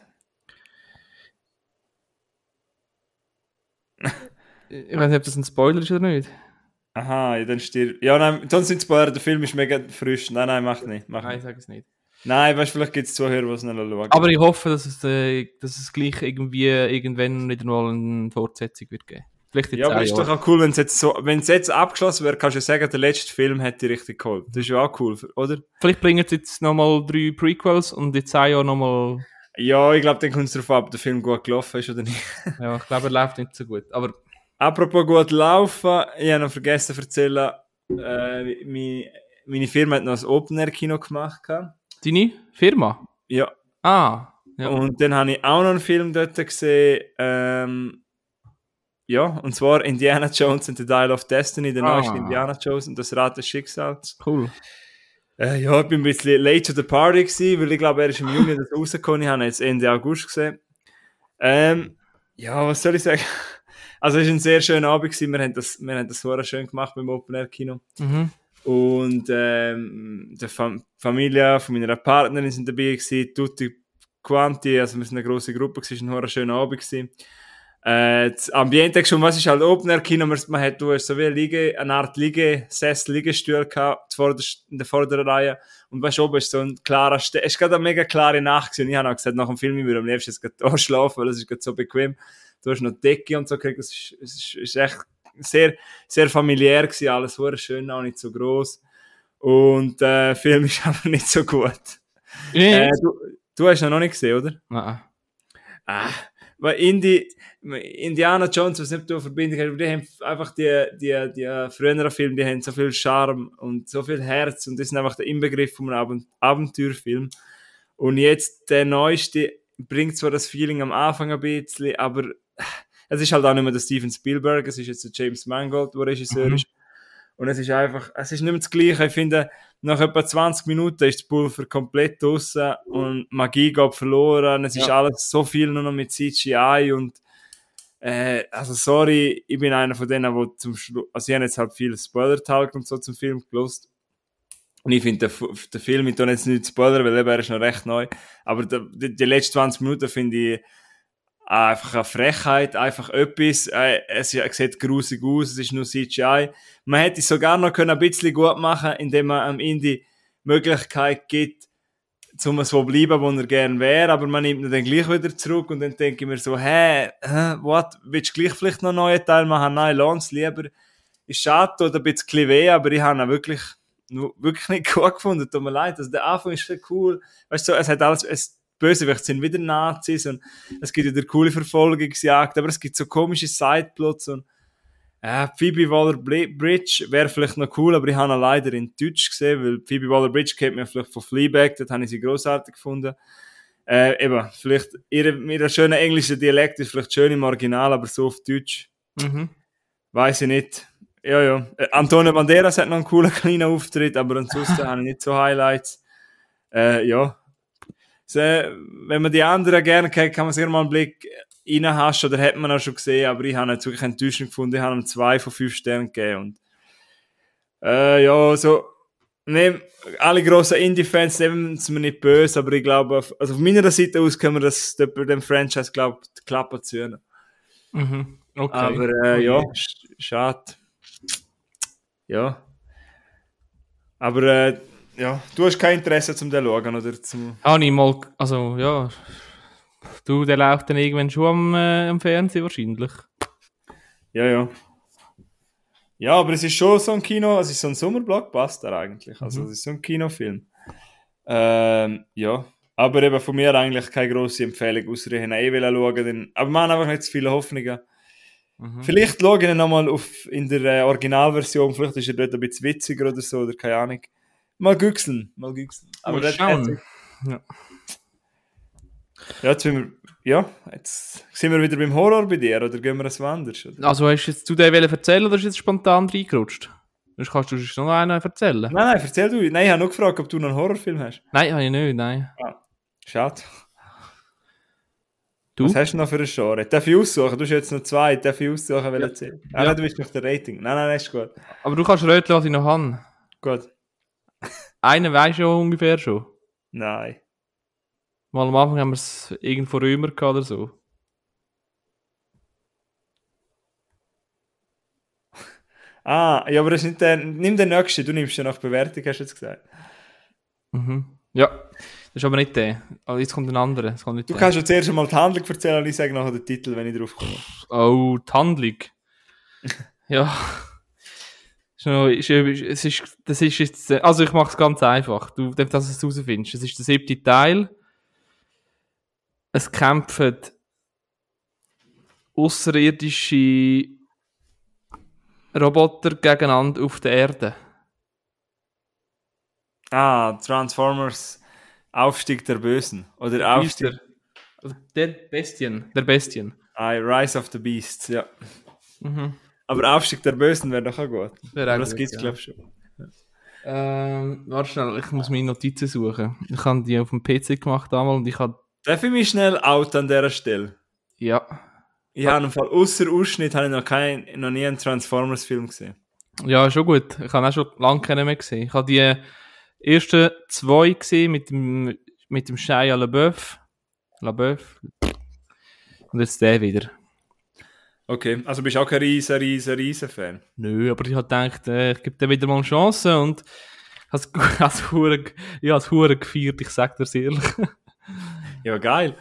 Ich weiß nicht, ob das ein Spoiler ist oder nicht. Aha, ja, dann stirbt. Ja, nein, dann sind Spoiler, der Film ist mega frisch. Nein, nein, mach nicht. Mach Nein, nicht. sag es nicht. Nein, weißt du, vielleicht gibt es Zuhörer, die es noch schauen. Aber ich hoffe, dass es, äh, dass es gleich irgendwie irgendwann wieder mal eine Fortsetzung wird geben. Vielleicht in ja, aber ist doch auch cool, wenn es jetzt so, jetzt abgeschlossen wäre, kannst du ja sagen, der letzte Film hätte dich richtig geholt. Das ist ja auch cool, oder? Vielleicht bringen sie jetzt nochmal drei Prequels und in zehn Jahren nochmal. Ja, ich glaube, dann kommt es darauf ab, ob der Film gut gelaufen ist oder nicht. Ja, ich glaube, er läuft nicht so gut. Aber Apropos gut laufen, ich habe noch vergessen zu erzählen, äh, meine, meine Firma hat noch ein Open-Air-Kino gemacht. deine Firma? Ja, Ah, ja. und dann habe ich auch noch einen Film dort gesehen, ähm, ja, und zwar Indiana Jones and the Dial of Destiny, der Ah. neueste Indiana Jones und das Rad des Schicksals. Cool. Äh, ja, ich bin ein bisschen late to the party gewesen, weil ich glaube, er ist im Juni rausgekommen. Ich habe ihn jetzt Ende August gesehen. Ähm, ja, was soll ich sagen? Also, es war ein sehr schöner Abend. Gewesen. Wir haben das, wir haben das sehr schön gemacht beim Open Air Kino. Mhm. Und ähm, die Fam Familie von meiner Partnerin sind dabei gewesen, tutti quanti, also wir sind eine grosse Gruppe, es war ein sehr schöner Abend gewesen. Äh, das Ambiente schon, was ist halt Open Air Kino, man, hat du hast so wie eine, Liege, eine Art Liegesessel, Liegestuhl gehabt, in der vorderen Reihe. Und weißt oben ist so ein klarer, Ste es ist gerade eine mega klare Nacht gewesen. Und ich habe auch gesagt, nach dem Film, ich würde am liebsten jetzt gerade (laughs) da schlafen, weil es ist gerade so bequem. Du hast noch Decke und so gekriegt, es ist, es ist, ist echt sehr, sehr familiär gewesen, alles sehr schön, auch nicht so groß. Und äh, der Film (laughs) ist aber nicht so gut. Äh, du, du hast ihn noch nicht gesehen, oder? Nein. Ah, weil Indi, Indiana Jones, was nicht du Verbindung hast, aber die haben einfach die, die, die früheren Filme, die haben so viel Charme und so viel Herz und das sind einfach der Inbegriff von einem Abent Abenteuerfilm. Und jetzt der neueste bringt zwar das Feeling am Anfang ein bisschen, aber es ist halt auch nicht mehr der Steven Spielberg, es ist jetzt der James Mangold, der Regisseur Mhm. ist. Und es ist einfach, es ist nicht mehr das Gleiche. Ich finde, nach etwa 20 Minuten ist das Pulver komplett draussen und Magie geht verloren. Es ist Ja. alles so viel nur noch mit CGI und äh, also sorry, ich bin einer von denen, wo zum Schluss, also ich habe jetzt halt viel Spoiler-Talk und so zum Film gelost. Und ich finde, der, der Film, ich tue jetzt nicht Spoiler, weil eben er ist noch recht neu, aber die, die letzten 20 Minuten finde ich einfach eine Frechheit, einfach etwas, äh, es sieht grusig aus, es ist nur CGI. Man hätte es sogar noch ein bisschen gut machen, indem man am Indie die Möglichkeit gibt, zum so bleiben, wo er gern wäre, aber man nimmt ihn dann gleich wieder zurück und dann denke ich mir so, hä, hä, what, willst du gleich vielleicht noch einen neuen Teil machen? Nein, lass lieber. Ist schade, tut ein bisschen weh, aber ich habe ihn wirklich, wirklich nicht (laughs) gut gefunden, tut mir leid. Also der Anfang ist sehr cool, weißt du, es hat alles, es, Bösewicht sind wieder Nazis und es gibt wieder coole Verfolgungsjagd, aber es gibt so komische Sideplots und äh, Phoebe Waller-Bridge wäre vielleicht noch cool, aber ich habe ihn leider in Deutsch gesehen, weil Phoebe Waller-Bridge kennt man vielleicht von Fleabag, dort habe ich sie großartig gefunden. Äh, eben, vielleicht, ihre, ihre schöne englische Dialekt ist vielleicht schön im Original, aber so auf Deutsch, Mhm. weiß ich nicht. Ja, ja. Äh, Antonio Banderas hat noch einen coolen kleinen Auftritt, aber ansonsten (laughs) habe ich nicht so Highlights. Äh, ja. Wenn man die anderen gerne kennt, kann man sich mal einen Blick reinhaschen, oder hat man auch schon gesehen, aber ich habe ihn wirklich enttäuschend gefunden. Ich habe ihm zwei von fünf Sternen gegeben. Und, äh, ja, so, ne, alle grossen Indie-Fans nehmen es mir nicht böse, aber ich glaube, auf, also auf meiner Seite aus können wir das bei dem Franchise, glaube ich, die Klappe ziehen. Mhm. Okay. Aber äh, ja, sch- schade. Ja. Aber äh, ja, du hast kein Interesse zum den schauen oder zum. Habe ich mal, also ja. Du, der läuft dann irgendwann schon am, äh, am Fernsehen wahrscheinlich. Ja, ja. Ja, aber es ist schon so ein Kino, also es ist so ein Sommerblockbuster eigentlich. Also es ist so ein Kinofilm. Ähm, ja. Aber eben von mir eigentlich keine grosse Empfehlung, außer ich eh will schauen. Dann, aber wir haben einfach nicht zu viele Hoffnungen. Mhm. Vielleicht schaue ich ihn nochmal auf, in der äh, Originalversion, vielleicht ist er dort ein bisschen witziger oder so, oder keine Ahnung. Mal güchseln, mal güchseln. Mal das- schauen. Ja. Ja, jetzt, sind wir, ja, jetzt sind wir wieder beim Horror bei dir, oder gehen wir es woanders? Oder? Also hast du jetzt zu dir erzählen oder ist jetzt spontan reingerutscht? Sonst kannst du sonst noch einen erzählen. Nein, nein, erzähl du. Nein, ich habe nur gefragt, ob du noch einen Horrorfilm hast. Nein, habe ich nicht, nein. Schade. Du? Was hast du noch für ein Genre? Darf ich aussuchen? Du hast jetzt noch zwei. Darf ich aussuchen, welche erzählen? Ah, Ja. nein, du bist noch der Rating. Nein, nein, nein, ist gut. Aber du kannst röteln, was ich noch habe. Gut. Einen weisst du ja ungefähr schon. Nein. Mal am Anfang haben wir es irgendwo Römer gehabt oder so. (laughs) Ah, ja, aber das ist nicht der. Nimm den nächsten, du nimmst ja nach Bewertung, hast du jetzt gesagt. Mhm. Ja, das ist aber nicht der. Also jetzt kommt ein anderer. Kommt Du der. kannst ja zuerst mal die Handlung erzählen und ich sage nachher den Titel, wenn ich drauf komme. Oh, die Handlung. (laughs) ja. Ist noch- ist- Es ist, das ist jetzt, äh, also ich mache es ganz einfach, du, dass du es herausfindest. Es ist der siebte Teil. Es kämpfen außerirdische Roboter gegeneinander auf der Erde. Ah, Transformers Aufstieg der Bösen. Oder Aufstieg. Also Der Bestien. Der Bestien. Ah, Rise of the Beasts, ja. Mhm. Aber Aufstieg der Bösen wäre doch auch gut. Auch Aber das gut, gibt's, ja. glaube ich, schon. Ähm, warte schnell, ich muss meine Notizen suchen. Ich habe die auf dem PC gemacht damals und ich habe, Darf ich mich schnell out an dieser Stelle? ja, Ich habe im Fall außer Ausschnitt habe ich noch, kein, noch nie einen Transformers-Film gesehen. ja, schon gut. Ich habe auch schon lange keinen mehr gesehen. Ich habe die ersten zwei gesehen mit dem, mit dem Shia LaBeouf. LaBeouf. Und jetzt der wieder. Okay, also bist du auch kein riesen, riesen, riesen Fan. Nö, aber ich habe gedacht, äh, ich gebe dir wieder mal eine Chance und has, (laughs) has hure, ich habe es hure gefeiert, ich sag dir's ehrlich. (laughs) Ja, geil.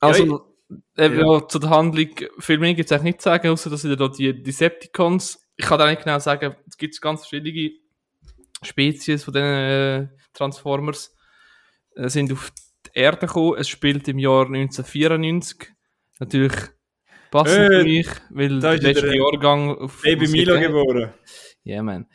Also, äh, Ja. ja. zu der Handlung, viel mehr gibt es eigentlich nicht zu sagen, außer dass wieder da die Decepticons, ich kann da nicht genau sagen, es gibt ganz verschiedene Spezies von den äh, Transformers, äh, sind auf die Erde gekommen, es spielt im Jahr 1994, natürlich passend Äh, für mich, weil der ist letzte ein Jahrgang auf Baby Milo geboren. Ja, man.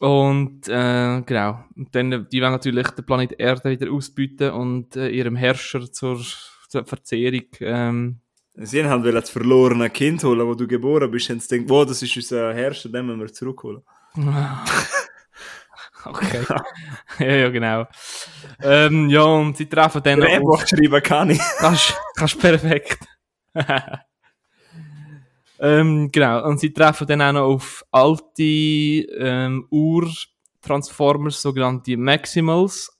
Und äh, genau, und dann, die wollen natürlich den Planet Erde wieder ausbieten und äh, ihrem Herrscher zur, zur Verzehrung. Ähm, Sie haben halt das verlorene Kind holen, wo du geboren bist. Und denken, wow, das ist unser Herrscher, den müssen wir zurückholen. (laughs) okay. ja, ja, genau. Ähm, ja, und sie treffen dann Drehbuch schreiben kann ich. kannst, kannst perfekt. (laughs) ähm, genau, und sie treffen dann auch noch auf alte ähm, Ur-Transformers, sogenannte Maximals.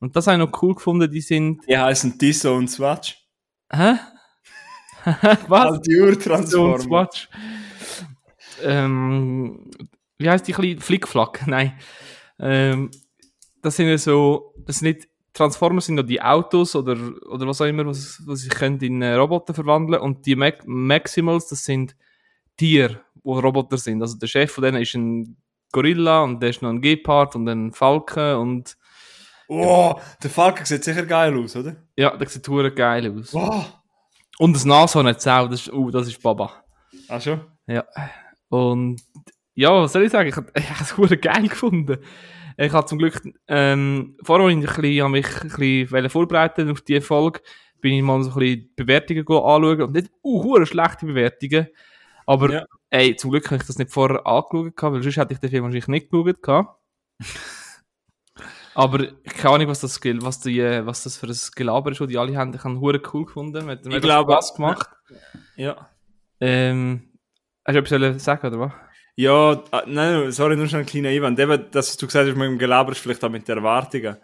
Und das habe ich noch cool gefunden, die sind. Die heißen Tiso und Swatch. Hä? (laughs) Was? Alte So Urtransformer. und Swatch. Ähm, wie heißt die kleine Flickflack? (laughs) Nein. Ähm, das sind ja so, das sind nicht, Transformers sind ja die Autos oder, oder was auch immer, was, was sich können in äh, Roboter verwandeln und die Mac Maximals, das sind Tiere, wo Roboter sind. Also der Chef von denen ist ein Gorilla und der ist noch ein Gepard und ein Falke und Oh, der Falke sieht sicher geil aus, oder? ja, das sieht hure geil aus. Oh. Und das Nashorn hat auch, das ist, uh, das ist Baba. Ach schon? Ja. Und ja, was soll ich sagen? Ich habe ich habe es hure geil gefunden. Ich habe zum Glück, ähm, vorher, ich bisschen, habe mich ein bisschen wollte vorbereiten auf diese Folge, bin ich mal so ein bisschen die Bewertungen anschauen und nicht, uh, schlechte Bewertungen. Aber, Ja. ey, zum Glück habe ich das nicht vorher angeschaut, weil sonst hätte ich den Film wahrscheinlich nicht geschaut. (laughs) Aber keine Ahnung, was das, was, die, äh, was das für ein Gelaber ist, das die alle haben. Ich habe hure cool gefunden. Hat mega glaube- Spaß gemacht. Ja. Ähm, hast du etwas sagen, oder was? Ja, ah, nein, sorry, nur schon ein kleiner Einwand. Eben, das, was du gesagt hast mit dem Gelaber, ist vielleicht auch mit den Erwartungen.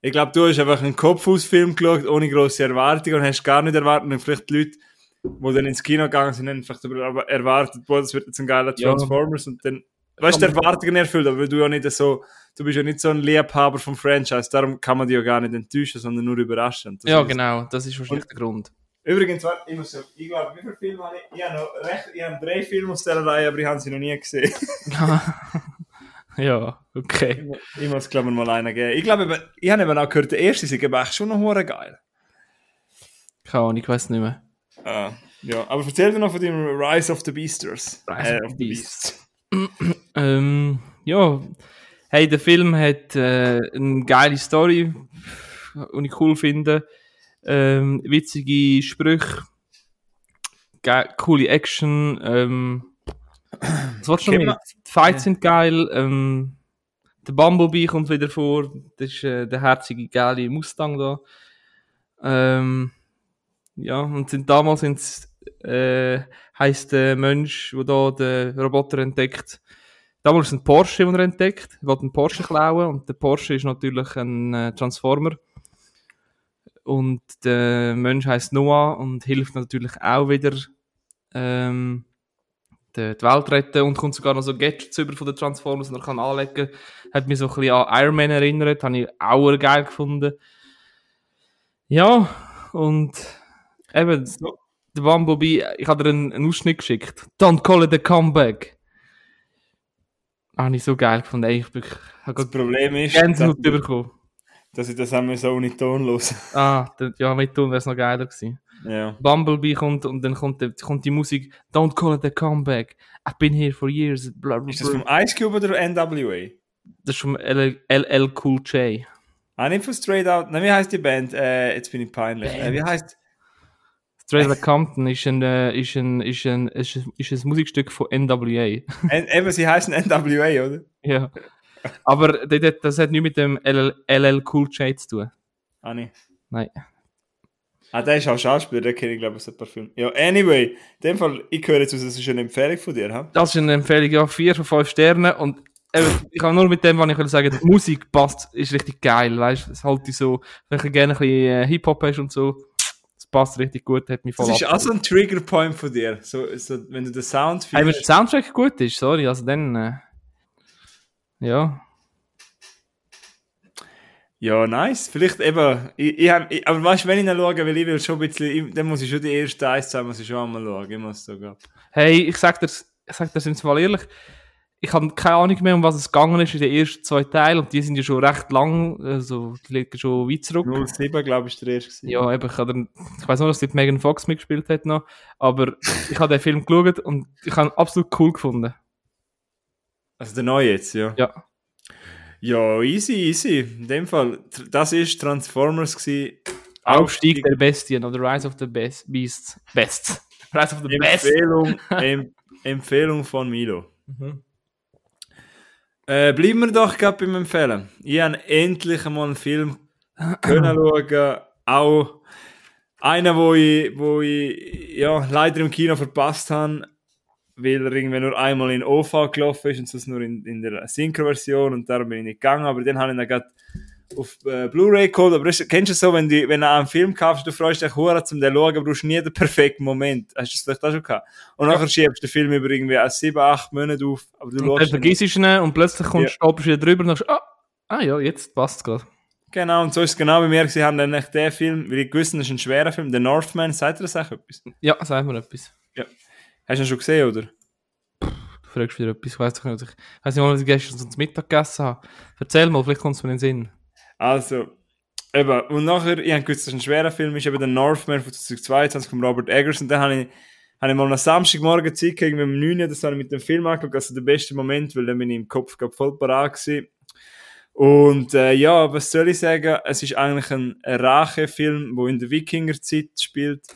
Ich glaube, du hast einfach einen Kopfhausfilm geschaut, ohne grosse Erwartungen und hast gar nicht erwartet, und vielleicht die Leute, die dann ins Kino gegangen sind, haben aber erwartet, boah, das wird jetzt ein geiler Ja. Transformers und dann, weißt du, die Erwartungen erfüllt, aber du ja nicht so, du bist ja nicht so ein Liebhaber vom Franchise, darum kann man dich ja gar nicht enttäuschen, sondern nur überraschen. Das Ja, genau, das ist wahrscheinlich der Grund. Übrigens, warte, ich muss ich glaube, wie viele Filme habe ich? Ich habe noch recht, ich habe drei Filme aus dieser Reihe, aber ich habe sie noch nie gesehen. (laughs) ja, okay. Ich muss, glaube ich, mal einen geben. Ich glaube, eben- ich habe eben auch gehört, der erste ist echt schon noch geil. Keine Ahnung, ich weiß nicht mehr. Ah, ja, aber erzähl dir noch von dem Rise of the Beasters. Rise Äh, of the Beasts. (clears throat) Ähm, ja, hey, der Film hat äh, eine geile Story, die ich cool finde. Ähm, witzige Sprüche, coole Action. Ähm, was willst du noch? Die Fights sind geil. Ähm, der Bumblebee kommt wieder vor. Das ist äh, der herzige, geile Mustang da. Ähm, ja, und sind damals sind's, äh, heisst der Mensch, der da den Roboter entdeckt. Damals ist ein Porsche, den er entdeckt. Er wollte einen Porsche klauen und der Porsche ist natürlich ein äh, Transformer. Und der Mensch heißt Noah und hilft natürlich auch wieder, ähm, die, die Welt retten und kommt sogar noch so Gadgets über von den Transformers und er kann anlegen. Hat mich so ein bisschen an Iron Man erinnert, habe ich auch geil gefunden. Ja, und eben, So. der Bumblebee, ich habe dir einen, einen Ausschnitt geschickt. Don't call it a comeback. Habe ich so geil gefunden. Ey, Ich, ich habe Das Problem ist, Gänsehaut bekommen. Dass ich das einmal so ohne Ton los. (laughs) Ah, ja, mit tun wäre es noch geiler gewesen. Ja. Bumblebee kommt und dann kommt, die- kommt die Musik Don't call it a comeback. I've been here for years. Bla, bla, Ist das bla. vom Ice Cube oder NWA? Das ist vom LL, LL Cool J. Ah, nicht von Straight Out. Nein, wie heißt die Band? Äh, jetzt bin ich peinlich. Äh, wie heißt. Straight Outta Compton ist ein, äh, ist ein, ist ein, ist ein, ist ein Musikstück von NWA. N eben, sie heißen NWA, oder? ja. Aber das, das- das hat nichts mit dem LL, LL Cool J zu tun. Ah, nicht. Nein. Ah, der ist auch Schauspieler, der kenne ich, glaube ich, ein paar Filmen. Ja, anyway, in dem Fall, ich höre jetzt aus, das ist eine Empfehlung von dir, ha? Das ist eine Empfehlung, ja, 4 von 5 Sternen. Und eben, ich kann nur mit dem, was ich will sagen, die Musik passt, ist richtig geil, weißt du? Es halt so, wenn du gerne ein bisschen äh, Hip-Hop hast und so, es passt richtig gut, hat mich voll Das ist auch so ein Triggerpoint von dir. So, so, wenn du den Sound Hey, wenn der. Soundtrack gut ist, sorry, also dann, äh, ja. Ja, nice. Vielleicht eben, ich, ich hab, ich, aber weißt du, wenn ich ihn schaue, weil ich will schon ein bisschen, ich, dann muss ich schon die ersten eins, zwei, muss ich schon einmal schauen. Ich muss sogar. Hey, ich sag dir, ich sag dir jetzt mal ehrlich, ich habe keine Ahnung mehr, um was es gegangen ist in den ersten zwei Teilen und die sind ja schon recht lang, also die liegen schon weit zurück. 07, glaube ich, ist der erste. Ja, eben, ich, dann- ich weiß nur, dass dort Megan Fox mitgespielt hat noch, aber ich habe den Film geschaut und ich habe ihn absolut cool gefunden. Also der neue jetzt, ja. Ja. Ja, easy, easy. In dem Fall, das ist Transformers gewesen. Aufstieg der Bestien oder Rise of the Best Beasts. Best. (laughs) Rise of the Best. Empfehlung, (laughs) em, Empfehlung von Milo. Mhm. Äh, bleiben wir doch gerade beim Empfehlen. Ich habe endlich einmal einen Film (clears throat) können schauen. Auch einen, wo ich, wo ich ja, leider im Kino verpasst habe, weil er irgendwie nur einmal in OV gelaufen ist und sonst nur in, in der Synchro-Version und darum bin ich nicht gegangen. Aber dann habe ich ihn gerade auf äh, Blu-ray geholt. Aber das, kennst du so, wenn du, wenn du einen Film kaufst, du freust dich hure zum den schauen, brauchst nie den perfekten Moment. Hast du das vielleicht auch schon gehabt? Und nachher schiebst du den Film über irgendwie auch sieben, acht Monate auf. Aber du Und dann ihn vergisst du ihn und plötzlich kommst du ja. wieder drüber und denkst, ah, ah ja, jetzt passt es gerade. Genau, und so ist es genau bei mir. Sie haben dann den Film, weil ich gewusst das ist ein schwerer Film, The Northman, sagt ihr das auch etwas? Ja, sag mir etwas. Hast du ihn schon gesehen, oder? Du fragst wieder etwas, ich weiß doch nicht. Ich weiß nicht, was ich gestern zum Mittag gegessen habe. Erzähl mal, vielleicht kommt es mir in den Sinn. Also, eben, und nachher, ich habe gewusst, das ist ein schwerer Film, ist eben The Northman von 2022 von Robert Eggers, und dann habe ich, habe ich mal am Samstagmorgen Zeit gegen mit dem 9. das habe ich mit dem Film angeguckt, also der beste Moment, weil dann bin ich im Kopf grad voll parat gewesen. Und äh, ja, was soll ich sagen? Es ist eigentlich ein Rachefilm, wo in der Wikingerzeit spielt.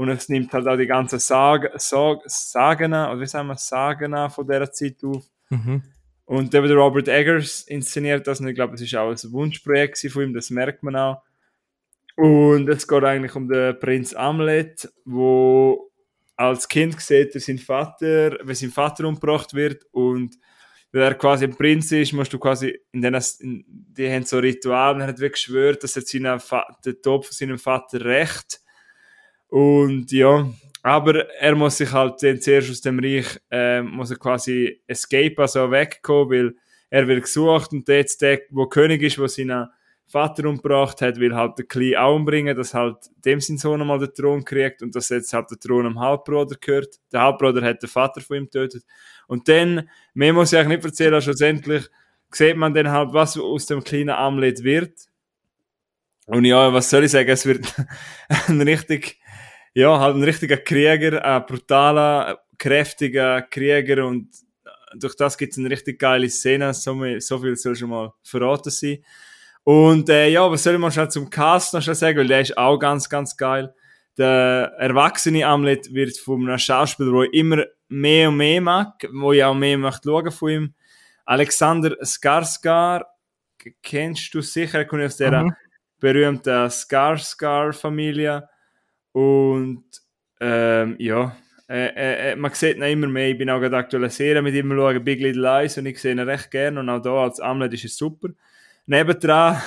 Und es nimmt halt auch die ganzen Sag, Sag, Sagen, an, oder wie sagen wir, Sagen an von dieser Zeit auf. Mhm. Und eben der Robert Eggers inszeniert das und ich glaube, es ist auch ein Wunschprojekt von ihm, das merkt man auch. Und es geht eigentlich um den Prinz Amlet, wo als Kind sieht er seinen Vater, wenn sein Vater umgebracht wird und weil er quasi ein Prinz ist, musst du quasi in den, in, die haben so Rituale, er hat wirklich geschwört, dass er seinen den Tod von seinem Vater rächt. Und ja, aber er muss sich halt dann zuerst aus dem Reich, äh, muss er quasi escape, also wegkommen, weil er wird gesucht und jetzt der, wo König ist, wo seinen Vater umgebracht hat, will halt den Kleinen auch umbringen, dass halt dem sein Sohn einmal den Thron kriegt und dass jetzt halt der Thron am Halbbruder gehört. Der Halbbruder hat den Vater von ihm getötet. Und dann, mehr muss ich eigentlich nicht erzählen, schlussendlich sieht man dann halt, was aus dem kleinen Amlet wird. Und ja, was soll ich sagen, es wird (laughs) ein richtig, ja, halt ein richtiger Krieger, ein brutaler, kräftiger Krieger und durch das gibt es eine richtig geile Szene, so, viel- so viel soll schon mal verraten sein. Und äh, ja, was soll mal schnell zum Cast noch schnell sagen, weil der ist auch ganz, ganz geil. Der erwachsene Amlet wird von einem Schauspieler, ich immer mehr und mehr mag, wo ich auch mehr möchte schauen von ihm. Alexander Skarsgård, kennst du sicher, er kommt aus der Mhm. berühmten Skarsgård-Familie. Und ähm, ja, äh, äh, man sieht ihn immer mehr. Ich bin auch gerade aktuell eine Serie mit ihm schauen, Big Little Lies, und ich sehe ihn recht gerne. Und auch da als Amlet ist es super. Nebendran,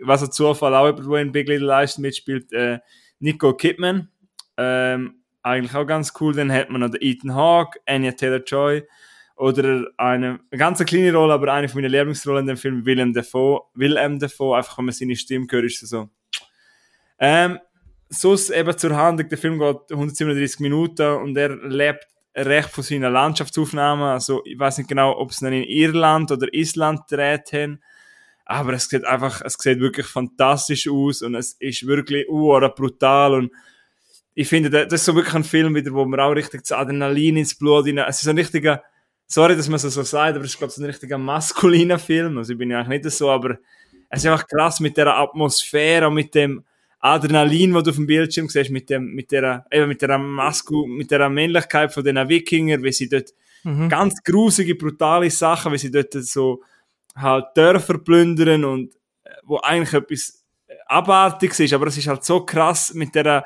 was ein Zufall, auch jemand, der in Big Little Lies mitspielt, äh, Nico Kidman. Ähm, eigentlich auch ganz cool. Dann hat man noch den Ethan Hawke, Anya Taylor-Joy oder eine, eine ganz kleine Rolle, aber eine von meinen Lieblingsrollen in dem Film, Willem Dafoe. Willem Dafoe, einfach wenn man seine Stimme hört, ist so. Ähm, sonst eben zur Handlung, der Film geht 137 Minuten und er lebt recht von seinen Landschaftsaufnahmen. Also ich weiß nicht genau, ob es ihn in Irland oder Island gedreht haben. Aber es sieht einfach, es sieht wirklich fantastisch aus und es ist wirklich brutal und ich finde, das ist so wirklich ein Film wieder, wo man auch richtig das Adrenalin ins Blut hinein, es ist so ein richtiger, sorry, dass man so, so sagt, aber es ist, glaube ich, so ein richtiger maskuliner Film, also ich bin ja eigentlich nicht so, aber es ist einfach krass mit der Atmosphäre und mit dem, Adrenalin, das du auf dem Bildschirm siehst, mit, dem, mit, der, eben mit, der Masku, mit der Männlichkeit von den Wikinger, wie sie dort mhm. ganz grusige, brutale Sachen, wie sie dort so halt Dörfer plündern und äh, wo eigentlich etwas Abartiges ist, aber es ist halt so krass mit der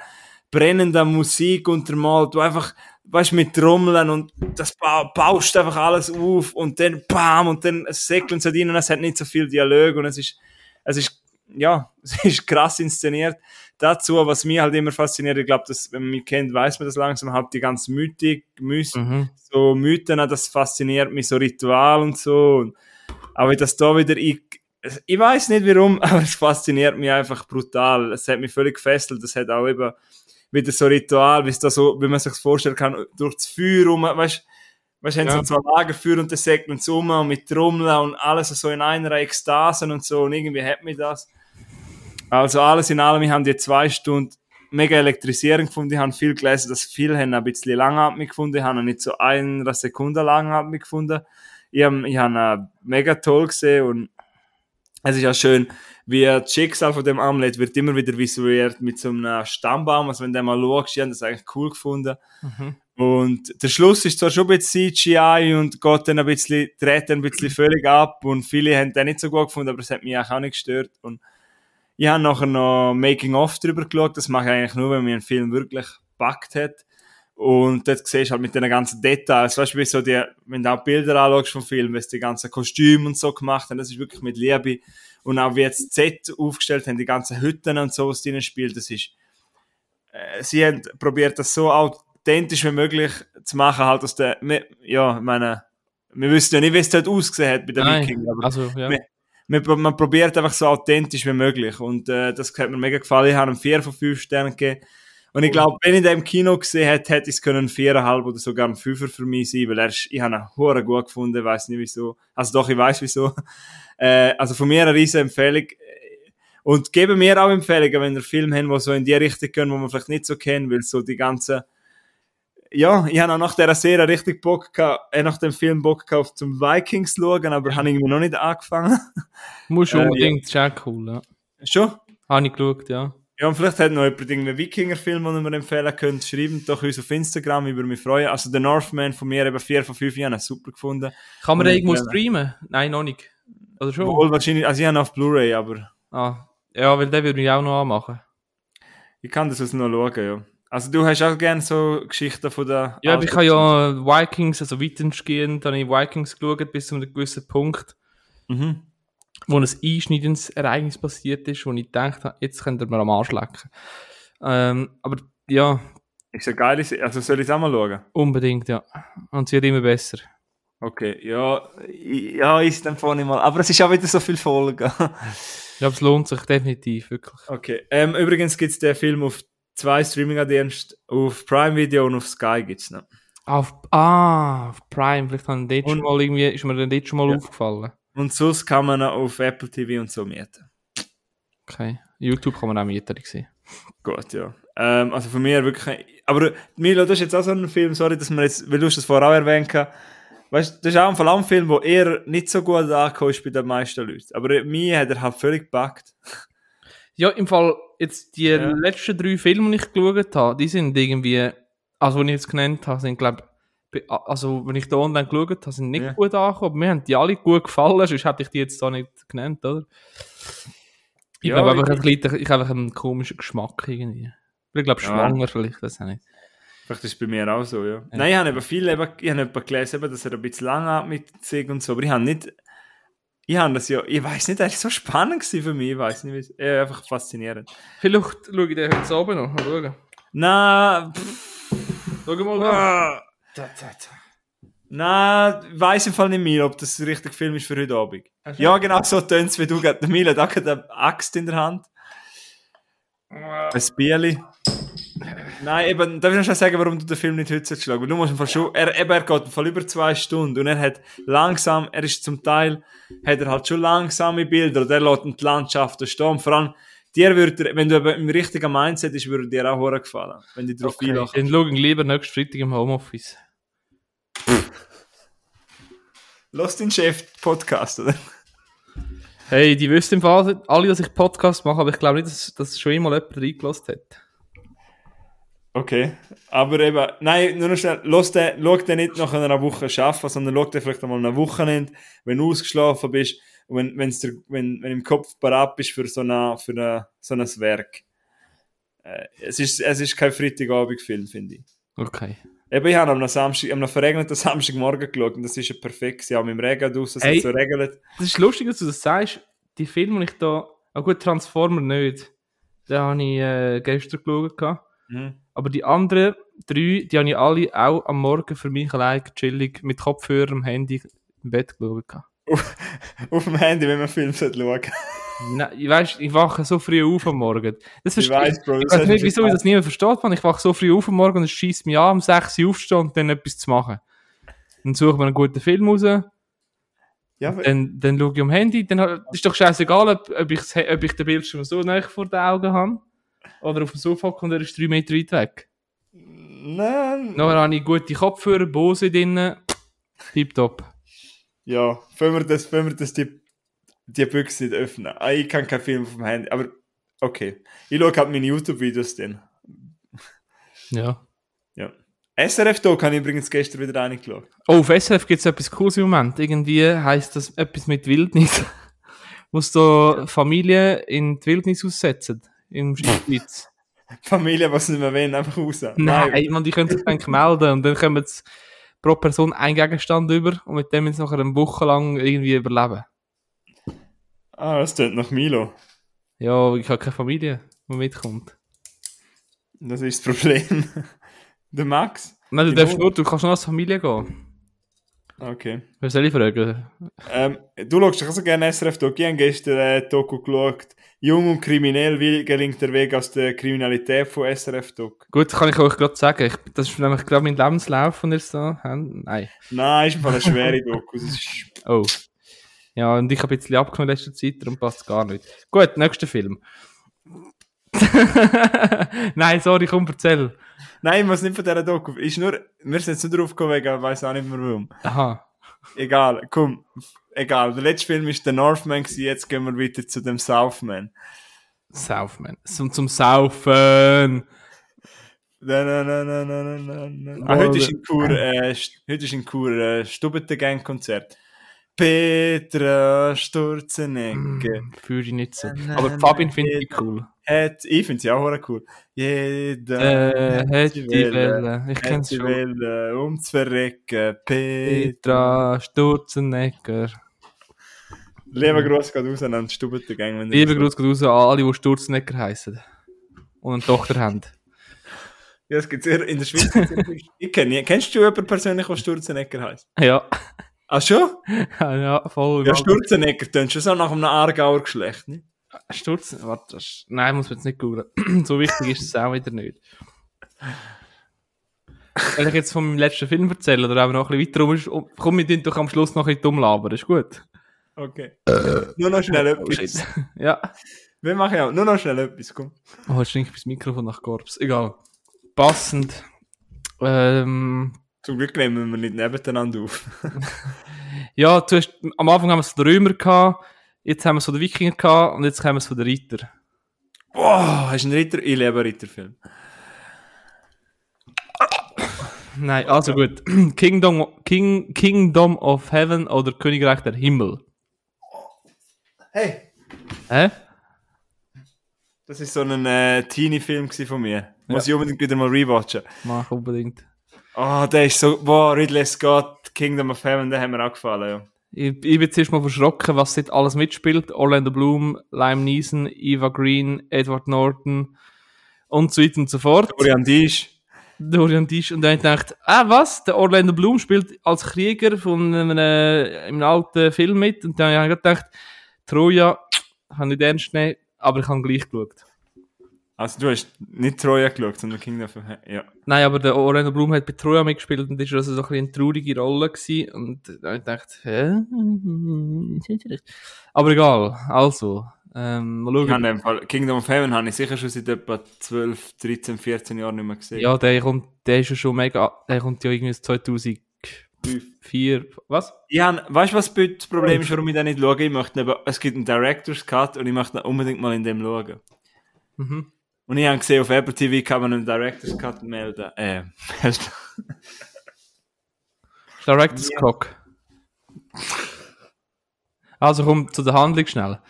brennenden Musik untermalt, du einfach, weißt mit Trommeln und das ba baust einfach alles auf und dann bam und dann säckeln sie rein und es hat nicht so viel Dialog und es ist, es ist ja, (laughs) es ist krass inszeniert. Dazu, was mich halt immer fasziniert, ich glaube, wenn man mich kennt, weiß man das langsam, halt die ganze Mythik, Myth, mhm. so Mythen, das fasziniert mich, so Ritual und so. Aber das da wieder, ich, ich weiß nicht warum, (laughs) aber es fasziniert mich einfach brutal. Es hat mich völlig gefesselt. Das hat auch eben wieder so Ritual, wie es da so, wie man sich das vorstellen kann, durch das Feuer rum, weißt Weißt du, ja. haben so zwei Lagerfeuer und dann segnen sie um und mit Trommeln und alles so in einer Ekstase und so und irgendwie hat mich das. Also alles in allem, wir haben die zwei Stunden mega elektrisierend gefunden. Ich habe viel gelesen, dass viele haben ein bisschen langatmig gefunden. Ich habe nicht so eine Sekunde langatmig gefunden. Ich habe, ich habe mega toll gesehen und es ist ja schön, wie das Schicksal von dem Amlet wird immer wieder visualisiert mit so einem Stammbaum. Also wenn du mal schaust, ich habe das eigentlich cool gefunden. Mhm. Und der Schluss ist zwar schon ein bisschen CGI und geht dann ein bisschen, dreht dann ein bisschen völlig ab und viele haben den nicht so gut gefunden, aber es hat mich auch nicht gestört. Und ich habe nachher noch Making-of drüber geschaut. Das mache ich eigentlich nur, wenn mir ein Film wirklich packt hat. Und dort siehst du halt mit den ganzen Details, weißt du, wie so die, wenn du auch Bilder anschaust vom Film, sie die ganzen Kostüme und so gemacht haben, das ist wirklich mit Liebe. Und auch wie jetzt Z aufgestellt haben, die ganzen Hütten und so, was drin spielt, das ist, äh, sie haben probiert, das so authentisch wie möglich zu machen, halt aus der, ja, ich meine, wir wissen ja nicht, wie es dort ausgesehen hat bei den Vikingen, aber also, ja. wir, man, man probiert einfach so authentisch wie möglich. Und äh, das hat mir mega gefallen. Ich habe einen 4 von 5 Sternen gegeben. Und ich glaube, wenn ich den im Kino gesehen hätte, hätte ich es können 4,5 oder sogar ein 5er für mich sein, weil er ist, ich habe ihn hure gut gefunden, weiß nicht wieso. Also doch, ich weiß wieso. (laughs) Äh, also von mir eine riesige Empfehlung. Und geben mir auch Empfehlungen, wenn ihr Filme haben, die so in die Richtung gehen, wo man vielleicht nicht so kennt, weil so die ganzen ja, ich habe auch nach dieser Serie richtig Bock gehabt, äh, nach dem Film Bock gehabt, zum Vikings zu schauen, aber habe irgendwie noch nicht angefangen. (laughs) Muss äh, unbedingt, ja. ist auch cool, ja. Schon? Habe ich geschaut, ja. Ja, und vielleicht hat noch jemand irgendeinen Wikinger-Film, den mir empfehlen könnt, schreiben doch uns auf Instagram, über mich freuen. Also, der Northman von mir eben 4 von 5 Jahren, super gefunden. Kann man den irgendwo streamen? Nein, noch nicht. Oder schon? Wohl, wahrscheinlich, also ich habe auf Blu-ray, aber... Ah, ja, weil den würde ich auch noch anmachen. Ich kann das also noch schauen, ja. Also du hast auch gerne so Geschichten von der... Ja, ich habe ja Vikings, also weitestgehend, dann habe ich Vikings geschaut bis zu einem gewissen Punkt, mhm. wo ein einschneidendes Ereignis passiert ist, wo ich gedacht habe, jetzt könnt ihr mir am Arsch lecken. Ähm, aber ja... Ist ja geil, also soll ich es auch mal schauen? Unbedingt, ja. Und es wird immer besser. Okay, ja, ja, ist dann vorne mal. Aber es ist auch wieder so viel Folgen. ja, es lohnt sich definitiv, wirklich. Okay, ähm, übrigens gibt es den Film auf zwei Streaming-Dienste auf Prime Video und auf Sky gibt es noch. Auf, ah, auf Prime, vielleicht haben dort schon mal irgendwie, ist mir dann dort schon mal ja. aufgefallen. Und sonst kann man auf Apple TV und so mieten. Okay. YouTube kann man auch mieten, sehen. Gut, ja. Ähm, also von mir wirklich. Aber Milo, das ist jetzt auch so ein Film, sorry, dass man jetzt, weil du das vorher auch erwähnt hast. Weißt das ist auch ein Film, der eher nicht so gut angekommen ist bei den meisten Leuten. Aber mir hat er halt völlig gepackt. Ja, im Fall, jetzt die ja. letzten drei Filme, die ich geschaut habe, die sind irgendwie, also die ich jetzt genannt habe, sind glaube also wenn ich da online geschaut habe, sind nicht ja. gut angekommen, aber mir haben die alle gut gefallen, sonst hätte ich die jetzt da nicht genannt, oder? Ich ja, glaube einfach, ich, ich, ich habe einen komischen Geschmack irgendwie. Ich glaube, schwanger ja. vielleicht, das nicht. Vielleicht ist es bei mir auch so, ja. ja. Nein, ich habe eben viel, eben, ich habe gelesen, dass er ein bisschen lang mit sich und so, aber ich habe nicht ich habe das ja, ich weiß nicht, das war so spannend für mich, ich weiß nicht, wie, äh, einfach faszinierend. Vielleicht schaue ich den heute Abend noch, mal schauen. Nein, Schau mal Ah. Nein, weiss im Fall nicht mehr, ob das der richtige Film ist für heute Abend. Ja, genau so tönt wie du gerade. Der Mila, da hat eine Axt in der Hand. Ein Bierli. Nein, eben, darf ich noch schnell sagen, warum du den Film nicht heute schlagen? Weil du musst Fall schon, er, eben, er geht Fall über zwei Stunden und er hat langsam, er ist zum Teil, hat er halt schon langsame Bilder und er lässt die Landschaft stehen. Vor allem, dir würde, wenn du eben im richtigen Mindset bist, würde dir auch gefallen, wenn die drauf Okay. einlachen. Dann schau ihn lieber nächsten Freitag im Homeoffice. (laughs) Lass den Chef-Podcast, oder? Hey, die wissen im Fall alle, dass ich Podcast mache, aber ich glaube nicht, dass, dass schon einmal jemand reingelassen hat. Okay, aber eben, nein, nur noch schnell, lass den, schau den nicht nach einer Woche arbeiten, sondern schau den vielleicht einmal eine Wochenende, wenn du ausgeschlafen bist und wenn, wenn's dir, wenn, wenn im Kopf bereit bist für so, eine, für eine, so ein Werk. Äh, es, ist, es ist kein Freitagabend-Film, finde ich. Okay. Eben, ich habe am Samstag, am verregneten Samstagmorgen geschaut und das ist ja perfekt. Ja, mit dem Regen draussen, es hat so regelt. Das ist lustig, dass du das sagst. Die Filme, die ich da. Ah gut, Transformer nicht. Den habe ich äh, gestern geschaut. Mhm. Aber die anderen drei, die habe ich alle auch am Morgen für mich allein chillig mit Kopfhörer am Handy im Bett geschaut. gehabt. Auf dem Handy, wenn man Film schauen sollte. Nein, ich weiss, ich wache so früh auf am Morgen. Das Ich weiss, Bro. Ich weiß nicht, wieso ich das niemand versteht, man. Ich wache so früh auf am Morgen und es schießt mich an, um 6 Uhr aufzustehen und dann etwas zu machen. Dann suche ich mir einen guten Film raus, Ja, dann, dann schaue ich am Handy, dann ist doch scheißegal, ob, ob, ich, ob ich den Bildschirm so nah vor den Augen habe oder auf dem Sofa und er ist 3 Meter weit weg. Nein. Nachher habe ich gute Kopfhörer, Bose drinnen, tipptopp. Ja, wenn wir das, wenn wir das die, die Büchse nicht öffnen. Ah, ich kann keinen Film dem Handy, aber okay. Ich schaue halt meine YouTube-Videos dann. Ja. Ja. SRF Talk habe ich übrigens gestern wieder reingeschaut. Oh, auf SRF gibt es etwas cooles im Moment. Irgendwie heisst das etwas mit Wildnis. (laughs) Muss da Familie in die Wildnis aussetzen. In (laughs) Schweiz. Familie, was nicht mehr wollen, einfach raus. Nein, man, die können sich dann melden und dann kommen sie pro Person einen Gegenstand über und mit dem jetzt nachher eine Woche lang irgendwie überleben. Ah, das tut nach Milo. Ja, ich habe keine Familie, die mitkommt. Das ist das Problem. (laughs) Der Max? Nein, du darfst nur, du kannst nur als Familie gehen. Okay. Wer soll ich fragen? Ähm, du schaust auch so gerne SRF. Ich habe gestern äh, Doku geschaut. Jung und kriminell, wie gelingt der Weg aus der Kriminalität von SRF Talk? Gut, kann ich euch gerade sagen. Ich, das ist nämlich gerade mein Lebenslauf, den ihr so habt. Nein. Nein, ist einfach eine schwere Doku. Oh. Ja, und ich habe ein bisschen abgenommen in letzter Zeit, darum passt es gar nicht. Gut, nächster Film. (laughs) Nein, sorry, komm, erzähl. Nein, ich muss nicht von dieser Doku. Ist nur, wir sind jetzt nur drauf gekommen, ich weiß auch nicht mehr warum. Aha. Egal, komm. Egal. Der letzte Film ist der Northman jetzt gehen wir weiter zu dem Southman. Southman. Zum, zum Saufen. Na, na, na, na, na, na, na. Ah, heute ist in Chur, äh, heute ist in Chur, äh, Stubbentegang-Konzert. Petra Sturzenegger. Mm, Fühle ich nicht so. Aber na, Fabin finde ich cool. Hat, ich finde sie auch cool. Jeder Äh, hätte die Welle. Ich hat kenn's sie schon. wollen, um zu verrecken. Petra. Sturzenegger. Lieber Gruß geht raus an die Stubbentegang. wenn ihr Liebe das Grüße geht raus an alle, die Sturzenegger heißen. Und eine Tochter haben. Ja, es gibt in der Schweiz. ich kenne, kennst du jemanden persönlich, der Sturzenegger heißt? Ja. Ach schon? (laughs) ja, voll. Ja, Sturzenegger tönt schon so nach einem Aargauer Geschlecht, ne? Sturz? Warte, das nein, muss man jetzt nicht googeln. (clears throat) so wichtig ist es auch wieder nicht. Soll ich jetzt von meinem letzten Film erzählen oder auch noch ein bisschen weiter rum? ist- um- Komm, wir doch am Schluss noch ein bisschen dumm labern, ist gut? Okay. Nur noch schnell Oh, etwas. (laughs) ja. Wir machen ja nur noch schnell etwas, komm. Oh, jetzt stinkt das Mikrofon nach Korps. Egal. Passend. Ähm, Zum Glück nehmen wir nicht nebeneinander auf. (laughs) ja, du hast, am Anfang haben wir es von den Römer gehabt, jetzt haben wir es von den Wikinger gehabt und jetzt haben wir es von den Ritter. Boah, hast du einen Ritter? Ich liebe einen Ritterfilm. Nein, also gut. (clears throat) Kingdom, King, Kingdom of Heaven oder Königreich der Himmel. Hey! Hä? Das ist so ein äh, Teenie-Film von mir. Muss ich unbedingt wieder mal rewatchen. Mach unbedingt. Oh, der ist so, boah, Ridley Scott, Kingdom of Heaven, der hat mir auch gefallen, ja. Ich, ich bin zuerst mal verschrocken, was dort alles mitspielt. Orlando Bloom, Lime Neeson, Eva Green, Edward Norton und so weiter und so fort. Florian Diesch. Dorian Disch. Und dann habe ich gedacht, ah, was? Der Orlando Bloom spielt als Krieger von einem, äh, einem alten Film mit. Und dann habe ich gedacht, Troja, habe nicht ernst genommen, aber ich habe gleich geschaut. Also du hast nicht Troja geschaut, sondern Kingdom of Heaven. Ja. Nein, aber der Orlando Bloom hat bei Troja mitgespielt und das war also so ein bisschen eine traurige Rolle. Gewesen. Und habe ich gedacht, hä? Aber egal, also. Ähm, mal Ich schauen. dem Fall, Kingdom of Heaven habe ich sicher schon seit etwa 12, 13, 14 Jahren nicht mehr gesehen. Ja, der kommt, der ist ja schon mega, der kommt ja irgendwie 2004, was? Ich habe, weißt du, was das Problem ist, warum ich den nicht schaue? Ich möchte eben, es gibt einen Director's Cut und ich möchte unbedingt mal in dem schauen. Mhm. Und ich habe gesehen, auf Apple TV kann man einen Director's Cut melden. Äh. (laughs) Director's Cock. Also komm zu der Handlung schnell.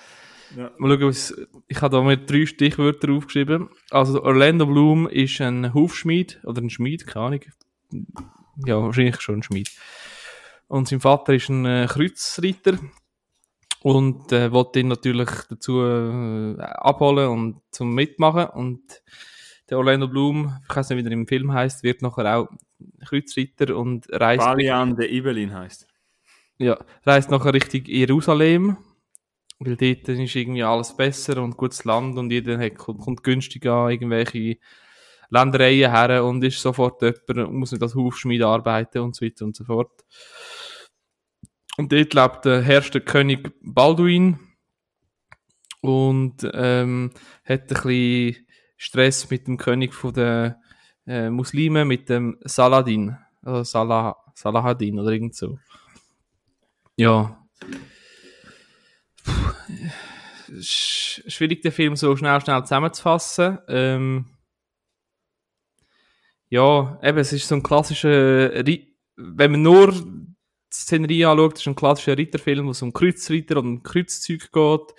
Ja. Mal schauen, ich habe da mir drei Stichwörter aufgeschrieben. Also Orlando Bloom ist ein Hufschmied oder ein Schmied, keine Ahnung. Ja, wahrscheinlich schon ein Schmied. Und sein Vater ist ein äh, Kreuzreiter und äh, wollte ihn natürlich dazu äh, abholen und zum Mitmachen. Und der Orlando Bloom, ich weiß nicht, wie er im Film heißt, wird nachher auch Kreuzreiter und reist Balian de Ibelin heißt. ja, reist nachher Richtung Jerusalem, weil dort ist irgendwie alles besser und gutes Land und jeder hat, kommt, günstig an irgendwelche Ländereien her und ist sofort jemand, und muss nicht als Hufschmied arbeiten und so weiter und so fort. Und dort lebt der herrscht der König Balduin und ähm, hat ein bisschen Stress mit dem König den äh, Muslimen, mit dem Saladin, also Salah, Salahadin oder irgend so. Ja. Puh. Sch- Schwierig, den Film so schnell, schnell zusammenzufassen. Ähm, ja, eben, es ist so ein klassischer, wenn man nur Szenerie anschaut, ist ein klassischer Ritterfilm, wo es um Kreuzritter und um Kreuzzüge geht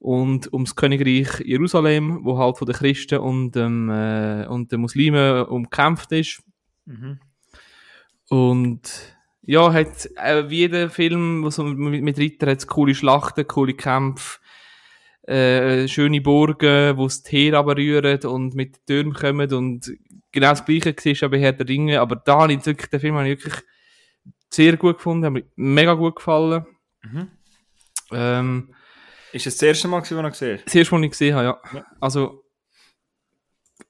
und ums Königreich Jerusalem, wo halt von den Christen und, ähm, äh, und den Muslimen umkämpft ist. Mhm. Und ja, hat äh, wie jeder Film, wo so mit, mit Ritter hat coole Schlachten, coole Kämpfe, äh, schöne Burgen, wo das Teer aber rühren und mit Türmen kommen und genau das Gleiche war auch bei Herr der Ringe, aber da habe ich wirklich, den Film habe ich wirklich sehr gut gefunden, hat mir mega gut gefallen. Mhm. Ähm, Ist das das erste Mal, gewesen, wo ich gesehen das erste, was ich gesehen habe, ja. Ja. Also,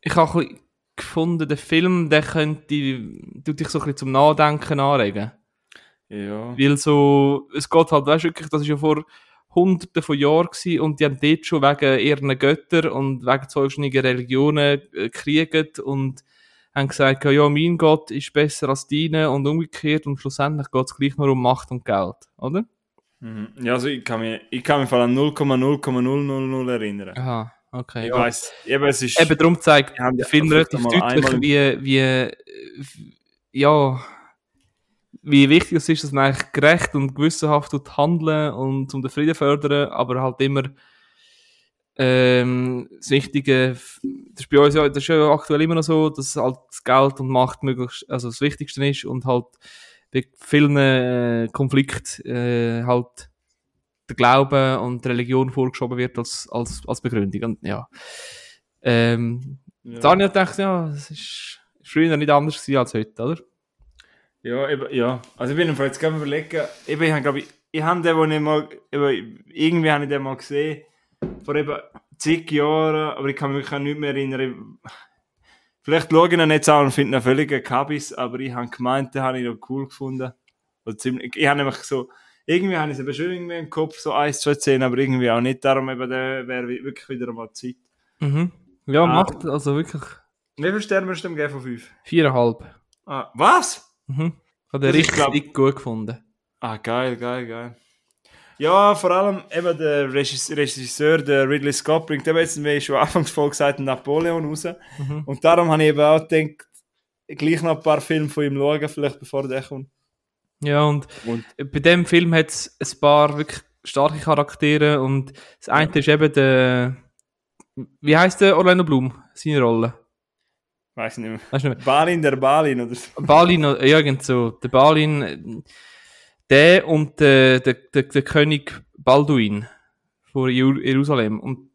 ich habe ein bisschen gefunden, der Film, der könnte, tut dich so ein bisschen zum Nachdenken anregen. Ja. Weil so, es geht halt, weißt du, wirklich, das ist ja vor hunderten von Jahren gewesen und die haben dort schon wegen ihren Götter und wegen zwei verschiedenen Religionen äh, gekriegt und haben gesagt, ja, mein Gott ist besser als deine und umgekehrt und schlussendlich geht es gleich nur um Macht und Geld, oder? Mhm. Ja, also ich kann mich, ich kann mich vor allem an 0,0000 erinnern. Aha, okay. Ich weiss, eben, es ist... Eben darum zeigt der Film relativ deutlich, wie, wie, ja, wie wichtig es ist, dass man eigentlich gerecht und gewissenhaft handeln und um den Frieden fördern, aber halt immer ähm, das Wichtige, das ist bei uns ja, das ist ja aktuell immer noch so, dass halt das Geld und Macht möglichst, also das Wichtigste ist und halt bei vielen äh, Konflikten äh, halt der Glaube und die Religion vorgeschoben wird als, als, als Begründung. Und ja. Ähm, ja. Daniel dachte, ja, es ist früher nicht anders gewesen als heute, oder? Ja, eben, ja. Also ich bin einfach jetzt gerade überlegen, eben, ich habe, glaube ich, ich habe den, wo ich mal, eben, irgendwie habe ich den mal gesehen, vor eben zig Jahren, aber ich kann mich auch nicht mehr erinnern. Vielleicht schaue ich ihn jetzt an und finde ihn völlig Kabis, aber ich habe gemeint, den habe ich noch cool gefunden. Oder ziemlich, ich habe nämlich so, irgendwie habe ich es eben schon irgendwie im Kopf, so eins, zwei Szenen, aber irgendwie auch nicht, darum eben, der wäre wi- wirklich wieder einmal Zeit. Mhm. Ja, Ah. macht also wirklich Wie viele Sterne würdest du dem geben von fünf? viereinhalb. Ah, was? Mhm. Ich habe den richtig glaub- gut gefunden. Ah, geil, geil, geil. Ja, vor allem eben der Regis- Regisseur, der Ridley Scott, bringt eben jetzt, wie ich schon anfangs voll gesagt Napoleon raus. Mhm. Und darum habe ich eben auch gedacht, gleich noch ein paar Filme von ihm schauen, vielleicht bevor der kommt. Ja, und Und bei dem Film hat es ein paar wirklich starke Charaktere und das eine ist eben der, wie heißt der Orlando Bloom, seine Rolle? weiß nicht mehr. Weißt nicht mehr? Balin der Balin oder so. Balin, ja, irgend so. Der Balin, der und der, der, der, der König Balduin von Jeru- Jerusalem. Und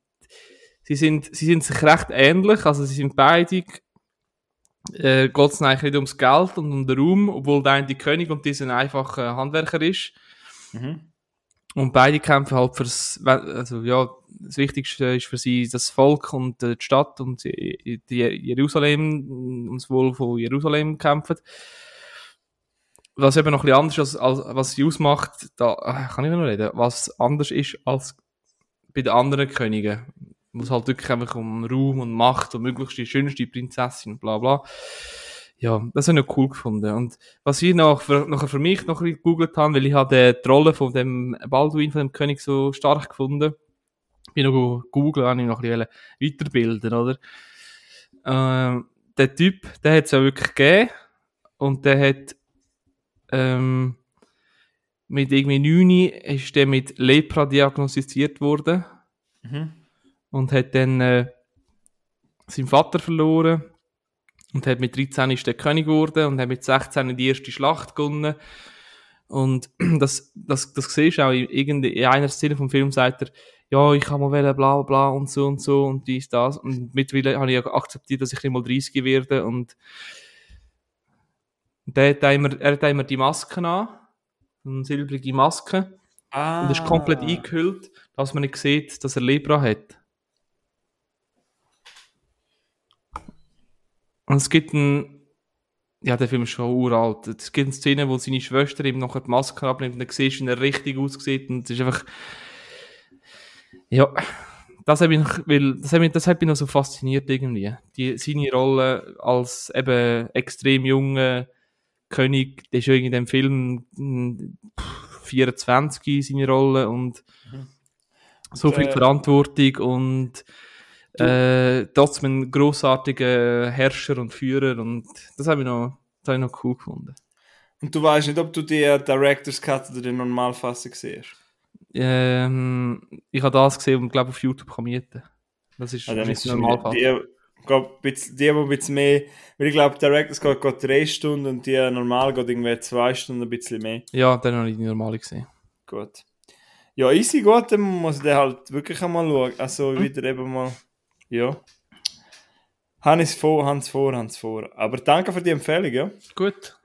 sie sind, sie sind sich recht ähnlich, also sie sind beide äh, geht es eigentlich nicht ums Geld und um den Raum, obwohl der eine die König und dieser einfach äh, Handwerker ist. Mhm. Und beide kämpfen halt fürs, also ja, das Wichtigste ist für sie das Volk und äh, die Stadt und die, die Jerusalem, ums Wohl von Jerusalem kämpfen. Was eben noch ein bisschen anders ist, als, als was sie ausmacht, da äh, kann ich noch reden, was anders ist als bei den anderen Königen. Es halt wirklich einfach um Ruhm und Macht und möglichst die schönste Prinzessin bla bla ja, das habe ich noch cool gefunden. Und was ich noch für, nachher für mich noch ein bisschen gegoogelt habe, weil ich habe die Rolle von dem Balduin, von dem König, so stark gefunden. Bin noch googeln, habe ich noch ein bisschen weiterbilden, oder? Ähm, der Typ, der hat es ja wirklich gegeben. Und der hat, ähm, mit irgendwie 9 ist der mit Lepra diagnostiziert worden. Mhm. Und hat dann äh, seinen Vater verloren und hat mit 13 ist der König geworden und hat mit 16 die erste Schlacht gewonnen. Und (clears throat) das, das, das siehst du auch in, in einer Szene vom Film, sagt er, ja, ich kann mal wählen, bla bla und so und so und dies, das. Und mittlerweile habe ich akzeptiert, dass ich nicht mal 30 werde und der hat immer, er hat immer die Masken an, eine silbrige Maske. Ah. Und ist komplett eingehüllt, dass man nicht sieht, dass er Libra hat. Und es gibt ein, ja, der Film ist schon uralt. Es gibt eine Szene, wo seine Schwester ihm noch die Maske abnimmt und dann siehst du, wie er richtig aussieht und es ist einfach, ja, das hat mich, weil, das hat mich, das hat mich noch so fasziniert irgendwie. Die, seine Rolle als eben extrem junger König, der ist irgendwie in dem Film 24 seine Rolle und mhm. so viel äh, Verantwortung und äh, trotzdem ein großartiger Herrscher und Führer und das habe ich, noch, das ich noch cool gefunden. Und du weißt nicht, ob du die Director's Cut oder die Normalfassung siehst? Ähm, ich habe das gesehen und glaube auf YouTube kann mieten. Das ist, ist Normalfassung. Die, glaub, die, die ein bisschen mehr, weil ich glaube, Director's Cut geht drei Stunden und die normal geht irgendwie zwei Stunden ein bisschen mehr. Ja, dann habe ich die normale gesehen. Gut. Ja, easy gut, dann muss ich halt wirklich einmal schauen. Also hm. wieder eben mal ja. Hans vor, Hans vor, Hans vor. Aber danke für die Empfehlung, ja. Gut.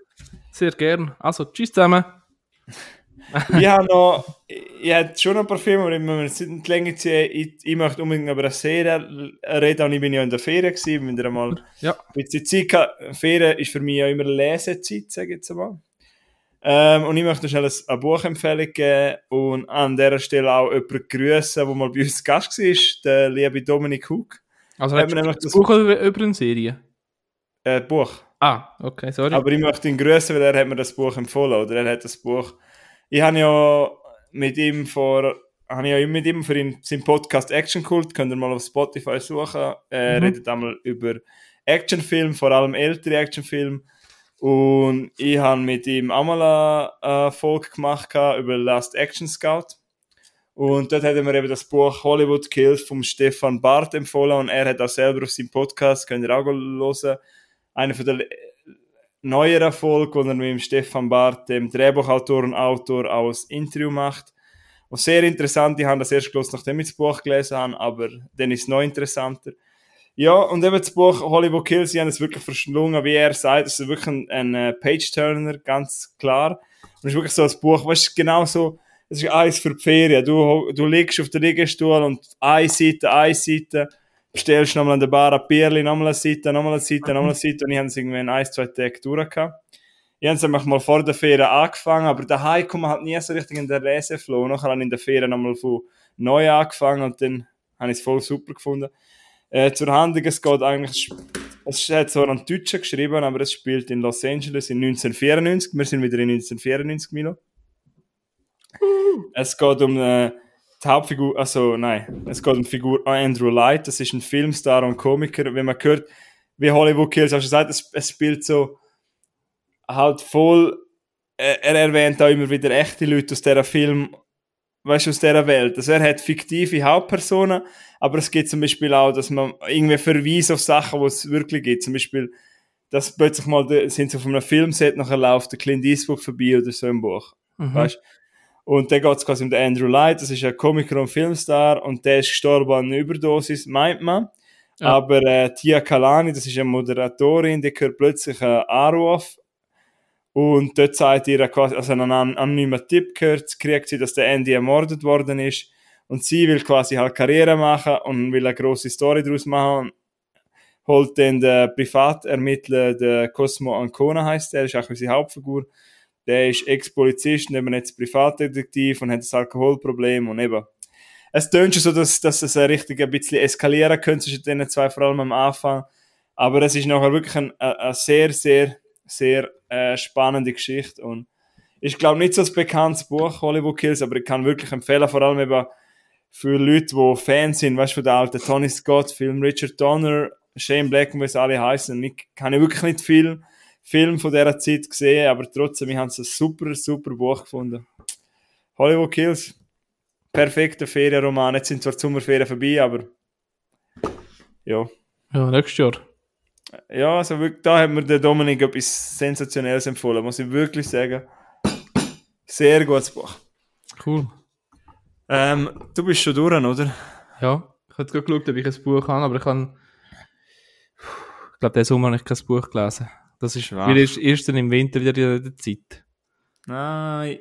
Sehr gern. Also, tschüss zusammen. (laughs) ich habe noch, ich habe schon ein paar Filme, aber wir sind länger ziehen. Ich, ich möchte unbedingt über eine Serie reden und ich bin ja in der Ferien gewesen, wenn ihr mal ja. ein bisschen Zeit habt. Ferien ist für mich ja immer Lesezeit, sage ich jetzt mal. Ähm, und ich möchte schnell eine Buchempfehlung geben und an dieser Stelle auch jemanden grüßen, der mal bei uns Gast war, der liebe Dominik Hug. Also hat man das Buch oder über eine Serie? Äh, Buch. Ah, okay, sorry. Aber ich möchte ihn grüßen, weil er hat mir das Buch empfohlen, oder er hat das Buch... Ich habe ja mit ihm vor... Habe ich ja mit ihm für ihn, seinen Podcast Action Cult, könnt ihr mal auf Spotify suchen. Er mhm. redet einmal über Actionfilme, vor allem ältere Actionfilme und ich habe mit ihm auch mal eine Folge gemacht über Last Action Scout. Und dort hat er mir eben das Buch Hollywood Kills vom Stefan Barth empfohlen und er hat auch selber auf seinem Podcast, könnt ihr auch hören, eine von der neueren Folgen, wo er mit dem Stefan Barth, dem Drehbuchautor und Autor, ein Interview macht. Und sehr interessant, ich habe das erst gelesen, nachdem ich das Buch gelesen habe, aber dann ist es noch interessanter. Ja, und eben das Buch Hollywood Kills, sie haben es wirklich verschlungen, wie er sagt, es ist wirklich ein, ein äh, Page-Turner, ganz klar. Und es ist wirklich so ein Buch, du, genau so, es ist eins für die Ferien. Du, du liegst auf der Liegestuhl und eine Seite, eine Seite, bestellst nochmal an der Bar ein Bierli, nochmal eine Seite, nochmal eine Seite, nochmal eine Seite und ich habe es irgendwie in ein, zwei Tagen durchgehabt. Ich habe es einfach mal vor der Ferien angefangen, aber daheim kommt man halt nie so richtig in den Leseflow. Nachher habe ich in der Ferien nochmal von neu angefangen und dann habe ich es voll super gefunden. Äh, zur Handlung, es geht eigentlich, es hat zwar an Deutschen geschrieben, aber es spielt in Los Angeles in 1994. Wir sind wieder in 1994, Milo. es geht um äh, die Hauptfigur, also nein, es geht um die Figur Andrew Light, das ist ein Filmstar und Komiker. Wenn man hört, wie Hollywood Kills, hast du gesagt, es, es spielt so halt voll, äh, er erwähnt auch immer wieder echte Leute aus dieser Film weißt du, aus dieser Welt. Also er hat fiktive Hauptpersonen, aber es gibt zum Beispiel auch, dass man irgendwie verweist auf Sachen, wo es wirklich gibt. Zum Beispiel, dass plötzlich mal, sind sie auf einem Filmset, nachher läuft der Clint Eastwood vorbei oder so im Buch. Mhm. Weißt Und dann geht es quasi um den Andrew Light, das ist ein Komiker und Filmstar und der ist gestorben an einer Überdosis, meint man. Ja. Aber äh, Tia Kalani, das ist eine Moderatorin, die hört plötzlich einen Anruf und dort sagt ihr quasi, also einen anonymen Tipp gehört, kriegt sie, dass der Andy ermordet worden ist und sie will quasi halt Karriere machen und will eine große Story daraus machen und holt dann den Privatermittler, der Cosmo Ancona heißt der, ist auch unsere Hauptfigur. Der ist Ex-Polizist eben jetzt Privatdetektiv und hat das Alkoholproblem und eben es tönt schon so, dass, dass es ein richtig ein bisschen eskalieren könnte zwischen den zwei, vor allem am Anfang. Aber es ist nachher wirklich eine ein sehr, sehr, sehr äh, spannende Geschichte. Und ich glaube nicht so ein bekanntes Buch, Hollywood Kills, aber ich kann wirklich empfehlen, vor allem eben für Leute, die Fans sind, weißt du, von der alten Tony Scott-Film, Richard Donner, Shane Black wie sie alle heißen. Ich kann wirklich nicht viel Film von dieser Zeit gesehen, aber trotzdem, ich habe es ein super, super Buch gefunden. Hollywood Kills perfekter Ferienroman. Jetzt sind zwar die Sommerferien vorbei, aber ja. Ja, nächstes Jahr. Ja, also wirklich, da hat mir der Dominik etwas Sensationelles empfohlen, muss ich wirklich sagen. Sehr gutes Buch. Cool. Ähm, du bist schon durch, oder? Ja, ich habe gerade geschaut, ob ich ein Buch habe, aber ich habe. Ich glaube, diesen Sommer habe ich kein Buch gelesen. Das ist wahr. erst, erst im Winter wieder die Zeit. Nein.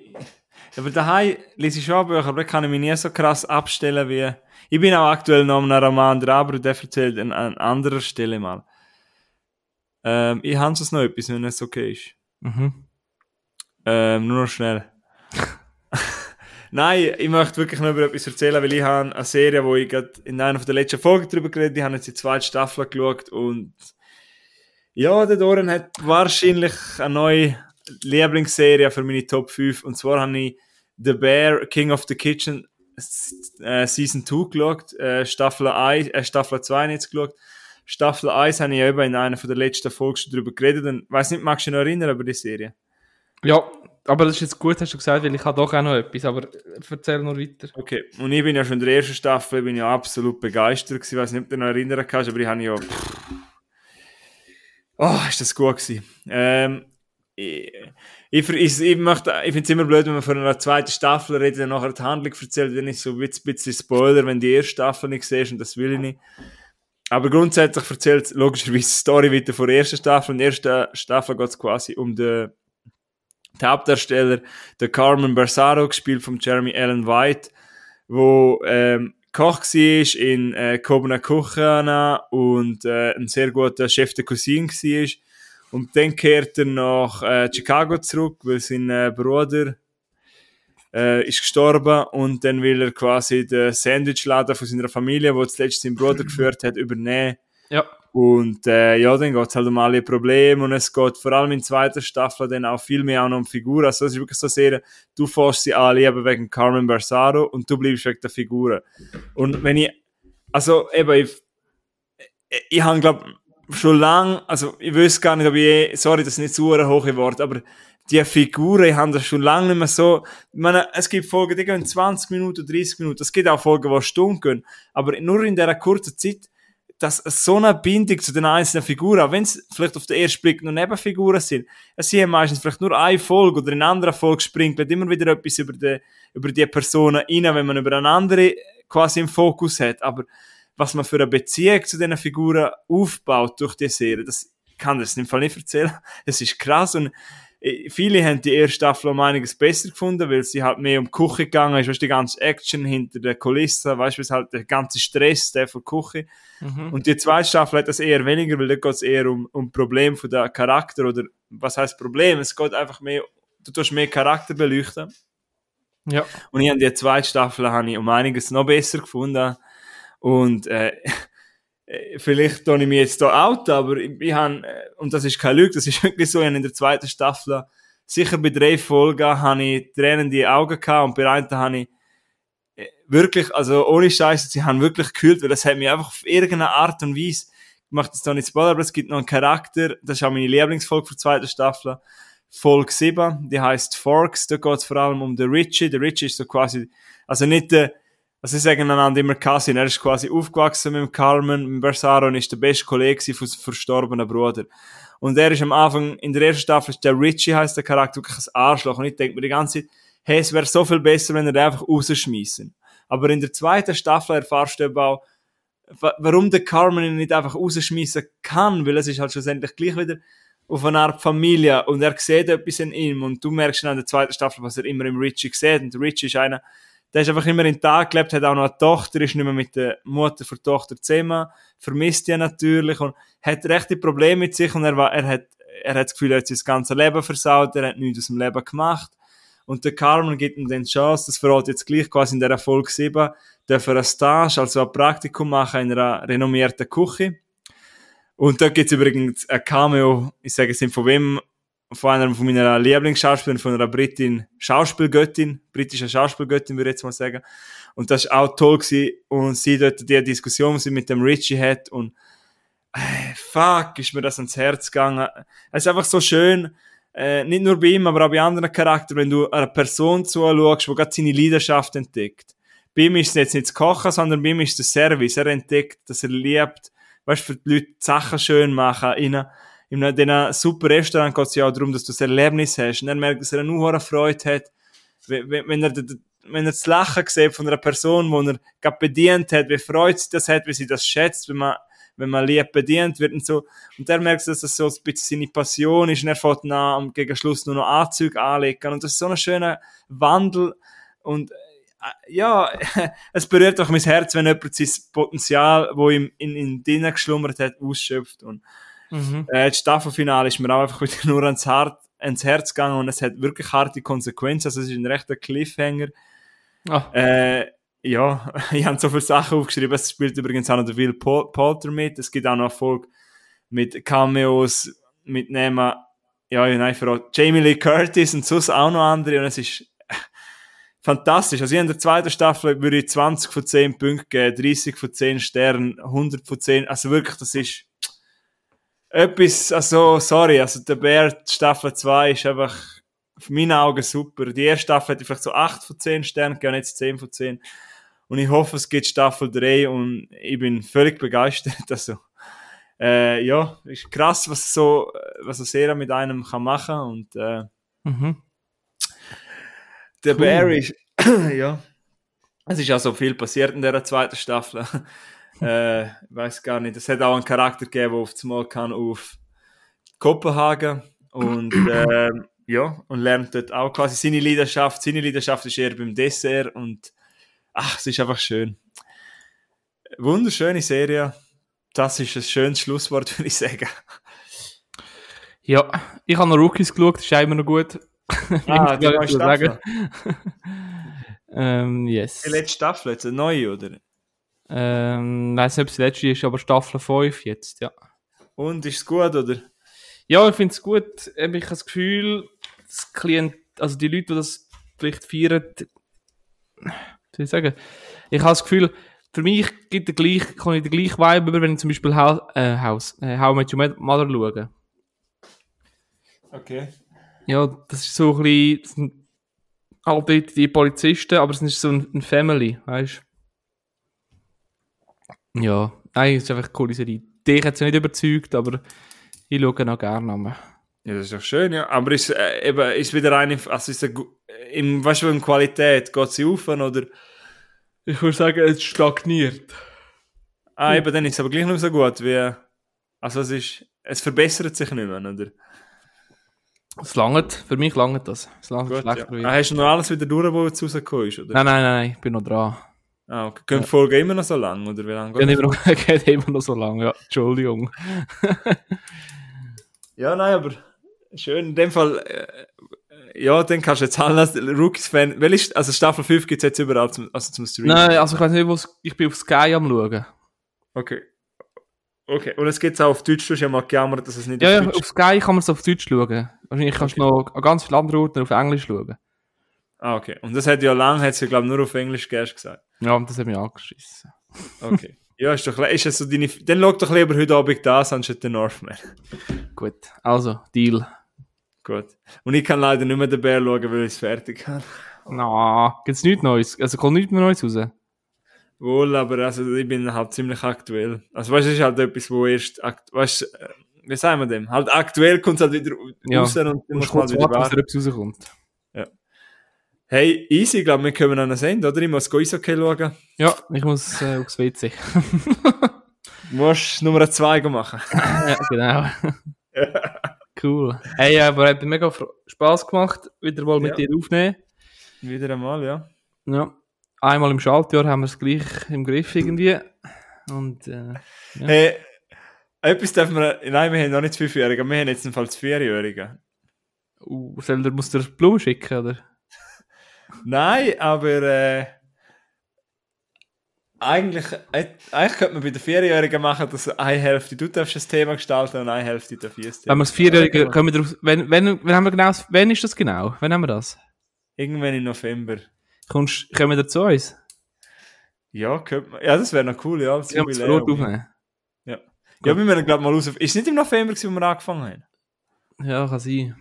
Aber daheim lese ich schon Bücher, aber da kann ich mich nie so krass abstellen wie. Ich bin auch aktuell noch am Roman dran, aber der erzählt an, an anderer Stelle mal. Ähm, ich habe sonst noch etwas, wenn es okay ist. Mhm. Ähm, nur noch schnell. (laughs) Nein, ich möchte wirklich noch über etwas erzählen, weil ich habe eine Serie, wo ich gerade in einer der letzten Folgen darüber geredet habe, ich habe jetzt die zweite Staffel geschaut und ja, der Doran hat wahrscheinlich eine neue Lieblingsserie für meine Top 5. Und zwar habe ich The Bear, King of the Kitchen, äh, Season 2 geschaut, äh, Staffel 1, äh, Staffel 2 nicht geschaut. Staffel 1 habe ich ja eben in einer der letzten Folgen schon darüber geredet. Und weiß nicht, magst du dich noch erinnern über die Serie? Ja, aber das ist jetzt gut, hast du gesagt, weil ich habe doch auch noch etwas, aber erzähl noch weiter. Okay, und ich bin ja schon in der ersten Staffel, bin ja absolut begeistert gewesen, ich weiß nicht, ob du dich noch erinnern kannst, aber ich habe ja... Oh, ist das gut gewesen. Ähm, ich, ich, ich, ich, möchte, finde es immer blöd, wenn man von einer zweiten Staffel redet und nachher die Handlung erzählt, dann ist so ein bisschen Spoiler, wenn die erste Staffel nicht siehst und das will ich nicht. Aber grundsätzlich erzählt logischerweise die Story wieder von der ersten Staffel. In der ersten Staffel geht es quasi um den, den Hauptdarsteller, der Carmen Bersaro, gespielt von Jeremy Allen White, wo ähm, Koch war in äh, Kobna Kuchana und äh, ein sehr guter Chef der Cousine war und dann kehrt er nach äh, Chicago zurück, weil sein äh, Bruder äh, ist gestorben und dann will er quasi den Sandwichladen von seiner Familie, wo zuletzt sein Bruder geführt hat, übernehmen. Ja. Und äh, ja, dann geht es halt um alle Probleme und es geht vor allem in zweiter Staffel dann auch viel mehr auch noch um Figuren. Also es ist wirklich so sehr, du fährst sie alle eben wegen Carmen Bersaro und du bleibst wegen der Figuren. Und wenn ich, also eben, ich, ich, ich habe glaube schon lange, also ich weiß gar nicht, ob ich, sorry, das ist nicht so ein hohe Wort, aber die Figuren haben das schon lange nicht mehr so, ich meine, es gibt Folgen, die gehen 20 Minuten, 30 Minuten, es gibt auch Folgen, die Stunden gehen, aber nur in dieser kurzen Zeit, dass so eine Bindung zu den einzelnen Figuren, auch wenn es vielleicht auf den ersten Blick nur Nebenfiguren sind, es sind meistens vielleicht nur eine Folge oder in einer anderen Folge springt immer wieder etwas über die, über die Personen rein, wenn man über eine andere quasi im Fokus hat, aber was man für eine Beziehung zu diesen Figuren aufbaut durch die Serie, das kann ich im Fall nicht erzählen. (laughs) Es ist krass und viele haben die erste Staffel um einiges besser gefunden, weil sie halt mehr um die Küche gegangen ist, weißt, die ganze Action hinter der Kulisse, weißt du, halt der ganze Stress der von der Küche. Mhm. Und die zweite Staffel hat das eher weniger, weil da geht es eher um, um Problem von der Charakter oder was heißt Problem? Es geht einfach mehr, du tust mehr Charakter beleuchten. Ja. Und ich habe die zweite Staffel habe ich um einiges noch besser gefunden. Und äh, vielleicht tue ich mich jetzt hier out, aber ich, ich habe, äh, und das ist keine Lüge, das ist (laughs) wirklich so, ich in der zweiten Staffel, sicher bei drei Folgen, habe ich tränende Augen gehabt und bei einer habe ich äh, wirklich, also ohne Scheiße, sie haben wirklich gekühlt, weil das hat mich einfach auf irgendeine Art und Weise, ich mache das da nicht Spoiler, aber es gibt noch einen Charakter, das ist auch meine Lieblingsfolge für die zweite Staffel, Folge 7, die heißt Forks, da geht es vor allem um den Richie, der Richie ist so quasi, also nicht der, also sie sagen einander immer Cousin. Er ist quasi aufgewachsen mit Carmen, mit Bersaro und ist der beste Kollege von verstorbenen Bruder. Und er ist am Anfang, in der ersten Staffel, ist der Richie heißt der Charakter, wirklich ein Arschloch. Und ich denke mir die ganze Zeit, hey, es wäre so viel besser, wenn er den einfach rausschmeißen. Aber in der zweiten Staffel erfahrst du eben auch, warum der Carmen ihn nicht einfach rausschmeißen kann, weil es ist halt schlussendlich gleich wieder auf eine Art Familie und er sieht etwas in ihm und du merkst dann in der zweiten Staffel, was er immer im Richie sieht und Richie ist einer, der ist einfach immer in den Tag gelebt, hat auch noch eine Tochter, ist nicht mehr mit der Mutter der Tochter zusammen, vermisst die natürlich und hat rechte Probleme mit sich und er, war, er, hat, er hat das Gefühl, er hat sein ganzes Leben versaut, er hat nichts aus dem Leben gemacht. Und der Carmen gibt ihm dann die Chance, das verrät jetzt gleich quasi in der Folge 7, darf er ein Stage, also ein Praktikum machen in einer renommierten Küche. Und da gibt's übrigens ein Cameo, ich sage es nicht von wem, von einer von meiner Lieblingsschauspielerin, von einer Britin, Schauspielgöttin, britische Schauspielgöttin, würde ich jetzt mal sagen. Und das ist auch toll gewesen. Und sie dort, die Diskussion, die sie mit dem Richie hat und, äh, fuck, ist mir das ans Herz gegangen. Es ist einfach so schön, äh, nicht nur bei ihm, aber auch bei anderen Charakteren, wenn du einer Person zuschaust, die gerade seine Leidenschaft entdeckt. Bei ihm ist es jetzt nicht das Kochen, sondern bei ihm ist es der Service. Er entdeckt, dass er liebt, weißt, für die Leute die Sachen schön machen, ihnen in einem super Restaurant geht es ja auch darum, dass du das Erlebnis hast. Und er merkt, dass er eine hohe Freude hat, wenn er, wenn er das Lachen sieht von einer Person, die er gerade bedient hat, wie freut sie das hat, wie sie das schätzt, wenn man, wenn man lieb bedient wird und so. Und er merkt, dass das so ein bisschen seine Passion ist und er fährt dann gegen Schluss nur noch Anzüge anlegen. Und das ist so ein schöner Wandel und äh, ja, (laughs) es berührt auch mein Herz, wenn jemand sein Potenzial, wo ihm in, in drinnen geschlummert hat, ausschöpft. Und Mhm. Äh, das Staffelfinale ist mir auch einfach wieder (laughs) nur ans, Hart, ans Herz gegangen und es hat wirklich harte Konsequenzen. Also es ist ein rechter Cliffhanger. Oh. Äh, ja, (laughs) ich habe so viele Sachen aufgeschrieben. Es spielt übrigens auch noch der Will Poulter mit. Es gibt auch noch Erfolg mit Cameos, mit Nehmen, ja, nein, vor Jamie Lee Curtis und sonst auch noch andere. Und es ist (laughs) fantastisch. Also ich in der zweiten Staffel würde ich 20 von 10 Punkten geben, 30 von 10 Sternen, 100 von 10. Also wirklich, das ist etwas, also, sorry, also der Bär Staffel 2 ist einfach auf meinen Augen super. Die erste Staffel hätte ich vielleicht so 8 von 10 Sternen gegeben, jetzt 10 von 10. Und ich hoffe, es gibt Staffel 3 und ich bin völlig begeistert. (laughs) Also, äh, ja, ist krass, was so, was so Serie mit einem kann machen und äh, mhm. der cool. Bear ist, (clears throat) ja, es ist ja so viel passiert in der zweiten Staffel (laughs) äh, weiß gar nicht. Es hat auch einen Charakter gegeben, der auf das Mal kann auf Kopenhagen und (clears throat) äh, ja und lernt dort auch quasi seine Leidenschaft. Seine Leidenschaft ist eher beim Dessert und ach, es ist einfach schön. Wunderschöne Serie. Das ist ein schönes Schlusswort, (laughs) würde ich sagen. Ja, ich habe noch Rookies geschaut, das ist immer noch gut. (laughs) ah, die neue Staffel. ähm, yes. Die letzte Staffel, jetzt eine neue, oder? Ähm, weiß nicht, ob es die letzte ist, aber Staffel 5 jetzt, ja. Und ist es gut, oder? Ja, ich finde es gut. Ich habe das Gefühl, das Klient, also die Leute, die das vielleicht feiern, wie soll ich sagen, ich habe das Gefühl, für mich gibt der gleich, kann ich den gleichen Vibe über, wenn ich zum Beispiel House, äh, House, äh, How I Met Your Mother schaue. Okay. Ja, das ist so ein bisschen, all die, die Polizisten, aber es ist so ein, ein Family, weißt du? Ja, nein, es ist einfach eine coole Serie. Dich hat es nicht überzeugt, aber ich schaue noch gerne an. Ja, das ist doch schön, ja. Aber ist äh, eben, ist wieder eine, also ist eine, im, weißt du, in Qualität, geht sie auf oder? Ich würde sagen, es stagniert. Ah, eben, dann ist es aber gleich nicht so gut wie, also es ist, es verbessert sich nicht mehr, oder? Es langt, für mich langt das. Es langt gut, ja. ah, hast du noch alles wieder durch, wo es rausgekommen ist, oder? Nein, nein, nein, ich bin noch dran. Ah, okay. Gehen die Folgen immer noch so lang, oder wie lange geht, immer noch, geht immer noch so (laughs) lang, ja. Entschuldigung. (laughs) ja, nein, aber schön. In dem Fall, äh, ja, dann kannst du jetzt alles Rookies-Fan. Also Staffel 5 gibt es jetzt überall zum, also zum Streamen? Nein, also ich weiß nicht, wo ich bin auf Sky am schauen. Okay. Okay, und es gibt es auch auf Deutsch, du hast ja mal gejammert, dass es nicht ja, auf Deutsch Ja, auf Sky kann man es auf Deutsch schauen. Wahrscheinlich kannst du noch an ganz viele andere Orte auf Englisch schauen. Ah, okay. Und das hat ja lange, hat sie, glaube ich, nur auf Englisch gesagt. Ja, das hat mich angeschissen. Okay. Ja, ist doch, ist das so deine, dann schau doch lieber heute Abend das anstatt den Northman. Gut, also, Deal. Gut. Und ich kann leider nicht mehr den Bär schauen, weil ich es fertig habe. Na, no, gibt's nichts Neues? Also kommt nichts mehr Neues raus? Wohl, aber also ich bin halt ziemlich aktuell. Also weißt du, es ist halt etwas, wo erst, weißt du, äh, wie sagen wir dem? Halt aktuell kommt es halt wieder ja. raus und du musst halt wieder warten, bis etwas rauskommt. Hey, easy, ich glaube, wir können an Ende, oder? Ich muss Eishockey schauen. Ja, ich muss äh, aufs WC. Du musst Nummer 2 machen. (laughs) ja, genau. (laughs) cool. Hey, aber hat mir mega Spaß gemacht, wieder mal mit Ja. dir aufnehmen. Wieder einmal, ja. Ja. Einmal im Schaltjahr haben wir es gleich im Griff irgendwie. Und äh, Ja. Hey, etwas dürfen wir, nein, wir haben noch nicht Fünfjährige, wir haben jetzt im Fall das Vierjährige. uh, soll der, muss der Blumen schicken, oder? Nein, aber äh, eigentlich, äh, eigentlich könnte man bei den Vierjährigen machen, dass eine Hälfte du darfst das Thema gestalten und eine Hälfte darf ich das Thema Wenn wir das Vierjährige, können wir drauf, wenn, wenn, wenn haben wir genau, wenn ist das genau? Wann haben wir das? Irgendwann im November. Kommst, kommen wir zu uns? Ja, könnte man, ja, das wäre noch cool, ja. Das kann das aufnehmen. Ja, wir müssen glaube mal raus. Ist es nicht im November, gewesen, wo wir angefangen haben? Ja, kann sein.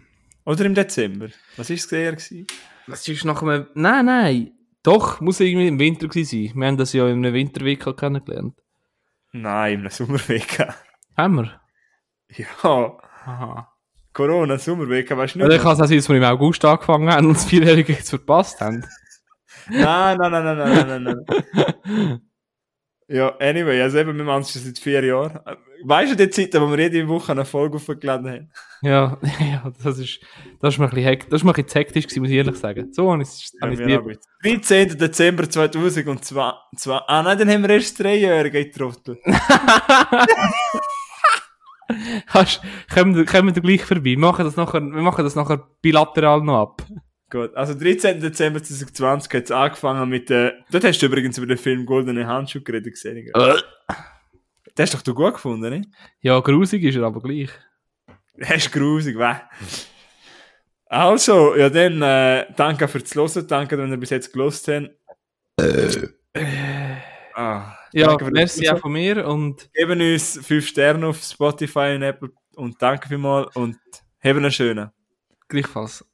Oder im Dezember? Was war es eher? gewesen? Das ist nach einem, nein, nein. Doch, muss irgendwie im Winter gewesen sein. Wir haben das ja in einem Winterwickel kennengelernt. Nein, im Sommerweg. Haben wir? Ja, Aha. Corona, Sommerweg, weißt du nicht? Oder kann es auch sein, dass wir im August angefangen haben und das Vierjährige jetzt verpasst haben. (laughs) Nein, nein, nein, nein, nein, nein, nein. (laughs) ja, anyway, also eben, wir machen es schon seit vier Jahren. Weißt du die Zeit, wo wir jede Woche eine Folge aufgeladen haben? Ja, (laughs) ja, das ist, das ist mir ein bisschen, hekt, das ist mir ein bisschen hektisch gewesen, muss ich ehrlich sagen. So habe ich es Ja, habe ich es wir auch lieb. gut. 13. Dezember 2002. Zwei- Ah nein, dann haben wir erst Dreijährige, ich Trottel. (laughs) Hast, kommen, wir- kommen wir gleich vorbei. Wir machen das nachher, wir machen das nachher bilateral noch ab. Gut, also 13. Dezember 2020 hat es angefangen mit der... Dort hast du übrigens über den Film Goldene Handschuhe geredet gesehen. gell? Den hast doch du gut gefunden, ne? Ja, grusig ist er aber gleich. Das (laughs) ist grusig, weh. Also, ja dann, äh, danke fürs Hören, danke, wenn ihr bis jetzt gelost habt. Ah, Ja, danke für das merci auch von mir und Geben uns 5 Sterne auf Spotify und Apple und danke vielmals und haben einen schönen. gleichfalls.